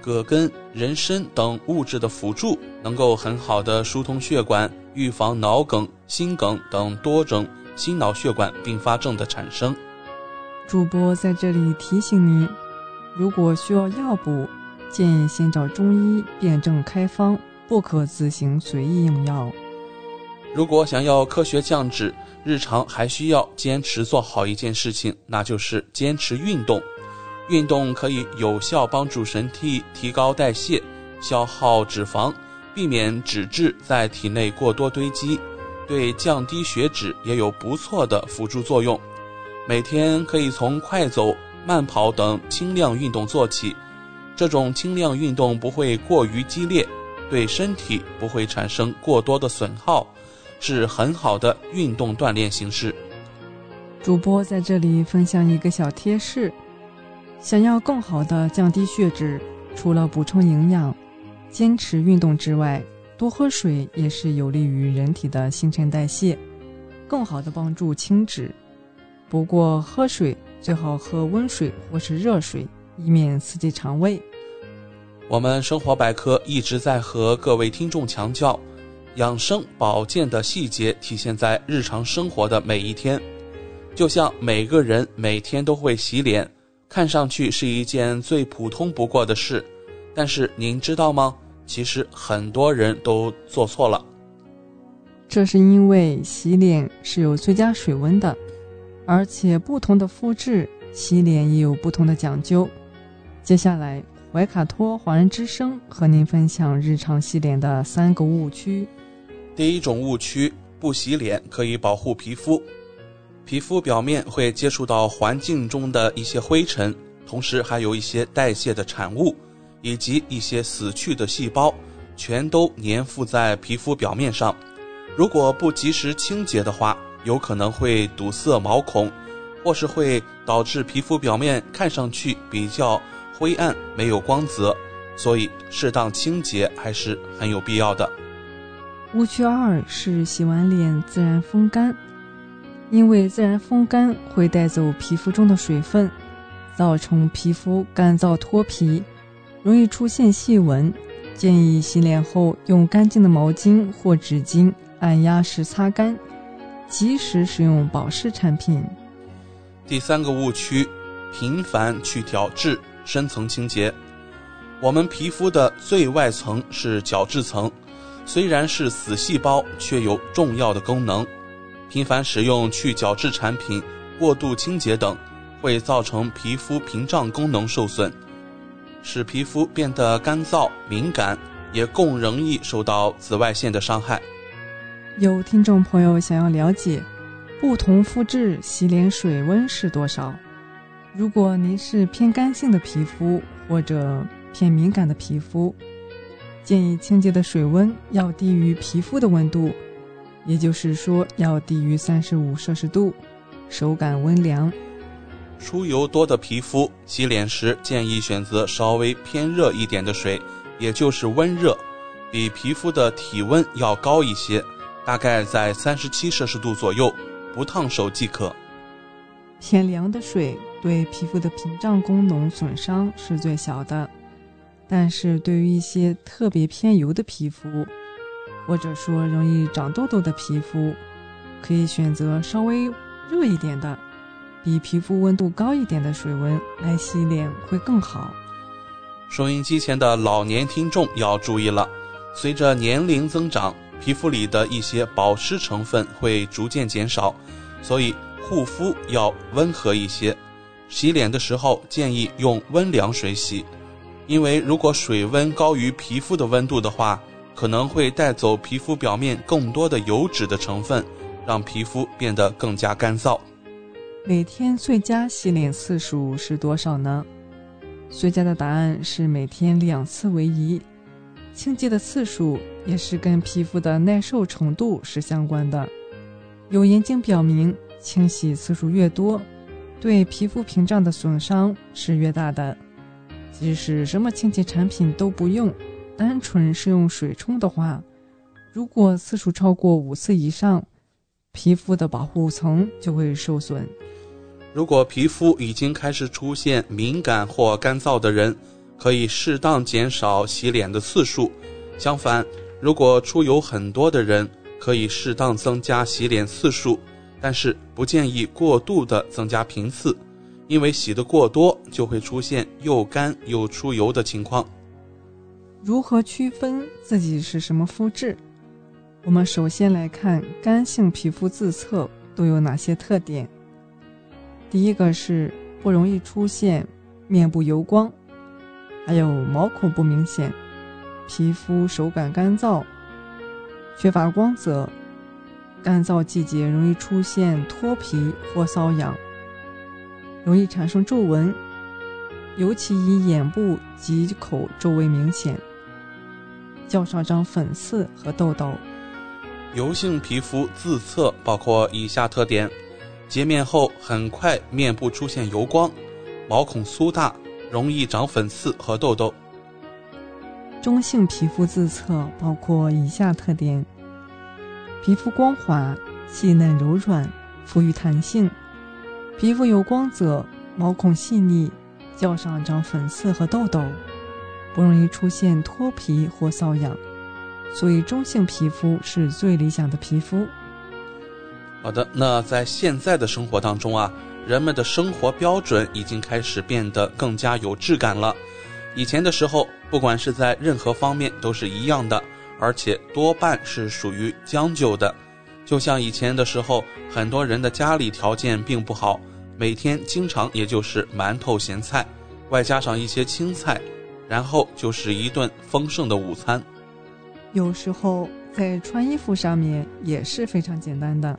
葛根、人参等物质的辅助，能够很好的疏通血管，预防脑梗、心梗等多种心脑血管并发症的产生。主播在这里提醒您，如果需要药补，建议先找中医辨证开方，不可自行随意用药。如果想要科学降脂，日常还需要坚持做好一件事情，那就是坚持运动。运动可以有效帮助身体提高代谢、消耗脂肪，避免脂质在体内过多堆积，对降低血脂也有不错的辅助作用。每天可以从快走、慢跑等轻量运动做起，这种轻量运动不会过于激烈，对身体不会产生过多的损耗，是很好的运动锻炼形式。主播在这里分享一个小贴士。想要更好的降低血脂，除了补充营养、坚持运动之外，多喝水也是有利于人体的新陈代谢，更好的帮助清脂。不过喝水最好喝温水或是热水，以免刺激肠胃。我们生活百科一直在和各位听众强调，养生保健的细节体现在日常生活的每一天，就像每个人每天都会洗脸。看上去是一件最普通不过的事，但是您知道吗？其实很多人都做错了。这是因为洗脸是有最佳水温的，而且不同的肤质洗脸也有不同的讲究。接下来，怀卡托华人之声和您分享日常洗脸的三个误区。第一种误区：不洗脸可以保护皮肤。皮肤表面会接触到环境中的一些灰尘，同时还有一些代谢的产物，以及一些死去的细胞，全都粘附在皮肤表面上。如果不及时清洁的话，有可能会堵塞毛孔，或是会导致皮肤表面看上去比较灰暗、没有光泽。所以，适当清洁还是很有必要的。误区二是洗完脸自然风干。因为自然风干会带走皮肤中的水分，造成皮肤干燥脱皮，容易出现细纹，建议洗脸后用干净的毛巾或纸巾按压时擦干，及时使用保湿产品。第三个误区，频繁去角质，深层清洁。我们皮肤的最外层是角质层，虽然是死细胞，却有重要的功能。频繁使用去角质产品、过度清洁等，会造成皮肤屏障功能受损，使皮肤变得干燥敏感，也更容易受到紫外线的伤害。有听众朋友想要了解。不同肤质洗脸水温是多少？如果您是偏干性的皮肤或者偏敏感的皮肤，建议清洁的水温要低于皮肤的温度，也就是说要低于三十五摄氏度，手感温凉。出油多的皮肤洗脸时建议选择稍微偏热一点的水，也就是温热，比皮肤的体温要高一些，大概在三十七摄氏度左右。不烫手即可。偏凉的水对皮肤的屏障功能损伤是最小的，但是对于一些特别偏油的皮肤，或者说容易长痘痘的皮肤，可以选择稍微热一点的，比皮肤温度高一点的水温来洗脸会更好。收音机前的老年听众要注意了，随着年龄增长。皮肤里的一些保湿成分会逐渐减少，所以护肤要温和一些。洗脸的时候建议用温凉水洗，因为如果水温高于皮肤的温度的话，可能会带走皮肤表面更多的油脂的成分，让皮肤变得更加干燥。每天最佳洗脸次数是多少呢？最佳的答案是每天两次为宜。清洁的次数也是跟皮肤的耐受程度是相关的。有研究表明，清洗次数越多，对皮肤屏障的损伤是越大的。即使什么清洁产品都不用，单纯是用水冲的话，如果次数超过五次以上，皮肤的保护层就会受损。如果皮肤已经开始出现敏感或干燥的人，可以适当减少洗脸的次数，相反，如果出油很多的人，可以适当增加洗脸次数，但是不建议过度的增加频次，因为洗的过多就会出现又干又出油的情况。如何区分自己是什么肤质？我们首先来看干性皮肤自测都有哪些特点。第一个是不容易出现面部油光。还有毛孔不明显，皮肤手感干燥，缺乏光泽，干燥季节容易出现脱皮或瘙痒，容易产生皱纹，尤其以眼部及口周围明显，较上长粉刺和痘痘。油性皮肤自测包括以下特点：洁面后很快面部出现油光，毛孔粗大。容易长粉刺和痘痘。中性皮肤自测包括以下特点：皮肤光滑、细嫩柔软、富于弹性；皮肤有光泽、毛孔细腻，较少长粉刺和痘痘，不容易出现脱皮或瘙痒。所以，中性皮肤是最理想的皮肤。好的，那在现在的生活当中啊。人们的生活标准已经开始变得更加有质感了。以前的时候，不管是在任何方面都是一样的，而且多半是属于将就的。就像以前的时候，很多人的家里条件并不好，每天经常也就是馒头咸菜，外加上一些青菜，然后就是一顿丰盛的午餐。有时候在穿衣服上面也是非常简单的，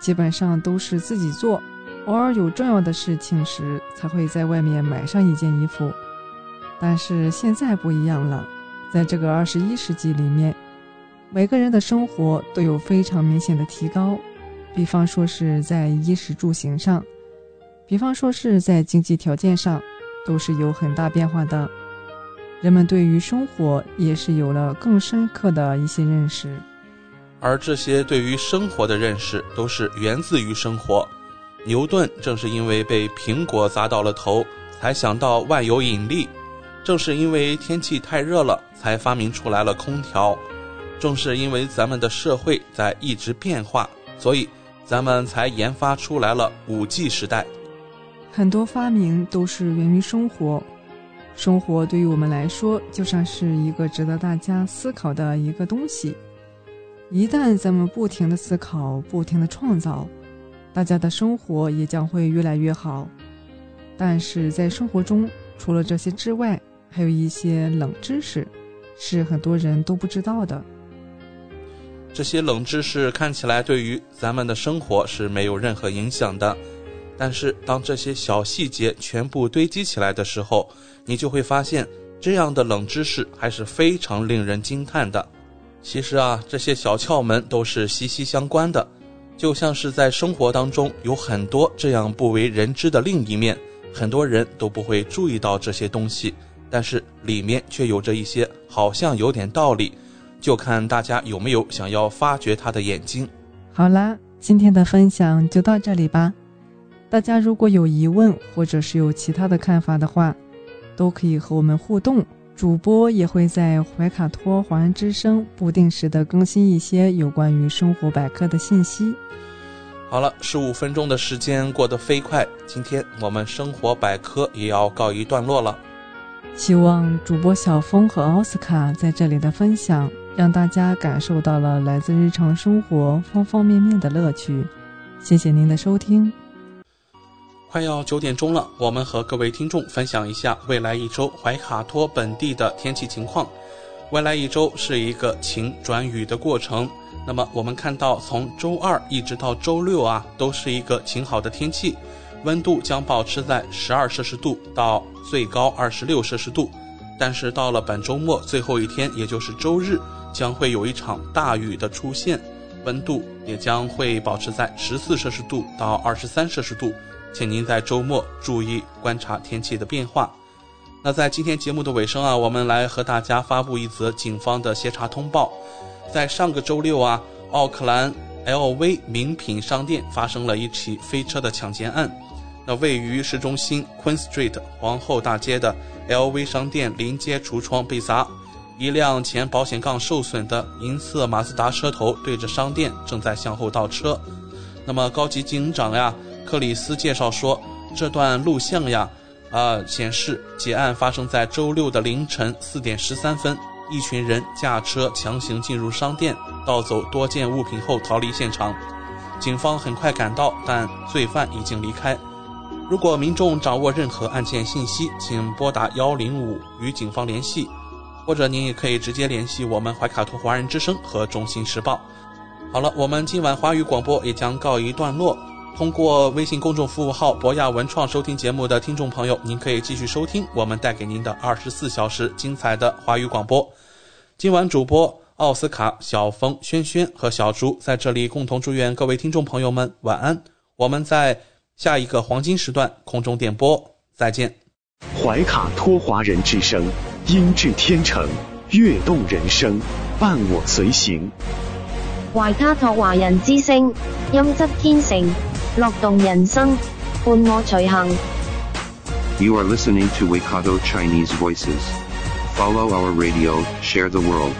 基本上都是自己做。偶尔有重要的事情时，才会在外面买上一件衣服。但是现在不一样了，在这个二十一世纪里面，每个人的生活都有非常明显的提高。比方说是在衣食住行上，比方说是在经济条件上，都是有很大变化的。人们对于生活也是有了更深刻的一些认识，而这些对于生活的认识，都是源自于生活。牛顿正是因为被苹果砸到了头，才想到万有引力。正是因为天气太热了，才发明出来了空调。正是因为咱们的社会在一直变化，所以咱们才研发出来了五 G 时代。很多发明都是源于生活，生活对于我们来说就像是一个值得大家思考的一个东西。一旦咱们不停的思考，不停的创造，大家的生活也将会越来越好。但是在生活中，除了这些之外，还有一些冷知识，是很多人都不知道的。这些冷知识看起来对于咱们的生活是没有任何影响的，但是当这些小细节全部堆积起来的时候，你就会发现这样的冷知识还是非常令人惊叹的。其实啊，这些小窍门都是息息相关的，就像是在生活当中有很多这样不为人知的另一面，很多人都不会注意到这些东西，但是里面却有着一些好像有点道理。就看大家有没有想要发掘他的眼睛。好啦，今天的分享就到这里吧。大家如果有疑问或者是有其他的看法的话，都可以和我们互动。主播也会在怀卡托华人之声不定时的更新一些有关于生活百科的信息。好了，十五分钟的时间过得飞快，今天我们生活百科也要告一段落了。希望主播小峰和奥斯卡在这里的分享。让大家感受到了来自日常生活方方面面的乐趣。谢谢您的收听。快要九点钟了，我们和各位听众分享一下未来一周怀卡托本地的天气情况。未来一周是一个晴转雨的过程。那么我们看到，从周二一直到周六啊，都是一个晴好的天气，温度将保持在十二摄氏度到最高二十六摄氏度。但是到了本周末最后一天，也就是周日。将会有一场大雨的出现，温度也将会保持在十四摄氏度到二十三摄氏度，请您在周末注意观察天气的变化。那在今天节目的尾声啊，我们来和大家发布一则警方的协查通报。在上个周六啊，奥克兰 LV 名品商店发生了一起飞车的抢劫案。那位于市中心 Queen Street 皇后大街的 LV 商店临街橱窗被砸。一辆前保险杠受损的银色马自达车头对着商店正在向后倒车。那么高级警长呀，克里斯介绍说，这段录像呀，啊显示劫案发生在周六的凌晨四点十三分，一群人驾车强行进入商店，盗走多件物品后逃离现场。警方很快赶到，但罪犯已经离开。如果民众掌握任何案件信息，请拨打幺零五与警方联系。或者您也可以直接联系我们怀卡托华人之声和中新时报。好了，我们今晚华语广播也将告一段落。通过微信公众服务号博雅文创收听节目的听众朋友，您可以继续收听我们带给您的二十四小时精彩的华语广播。今晚主播奥斯卡、小峰、轩轩和小竹在这里共同祝愿各位听众朋友们晚安。我们在下一个黄金时段空中点播再见。怀卡托华人之声。音质天成，悦动人生，伴我随行。怀卡托华人之声，音质天成，乐动人生，伴我随行。You are listening to Waikato Chinese Voices. Follow our radio, share the world.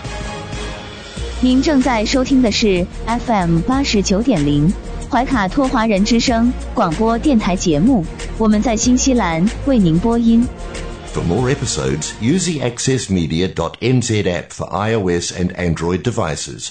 您正在收听的是 FM 八十九点零怀卡托华人之声广播电台节目，我们在新西兰为您播音。For more episodes, use the accessmedia.nz app for iOS and Android devices,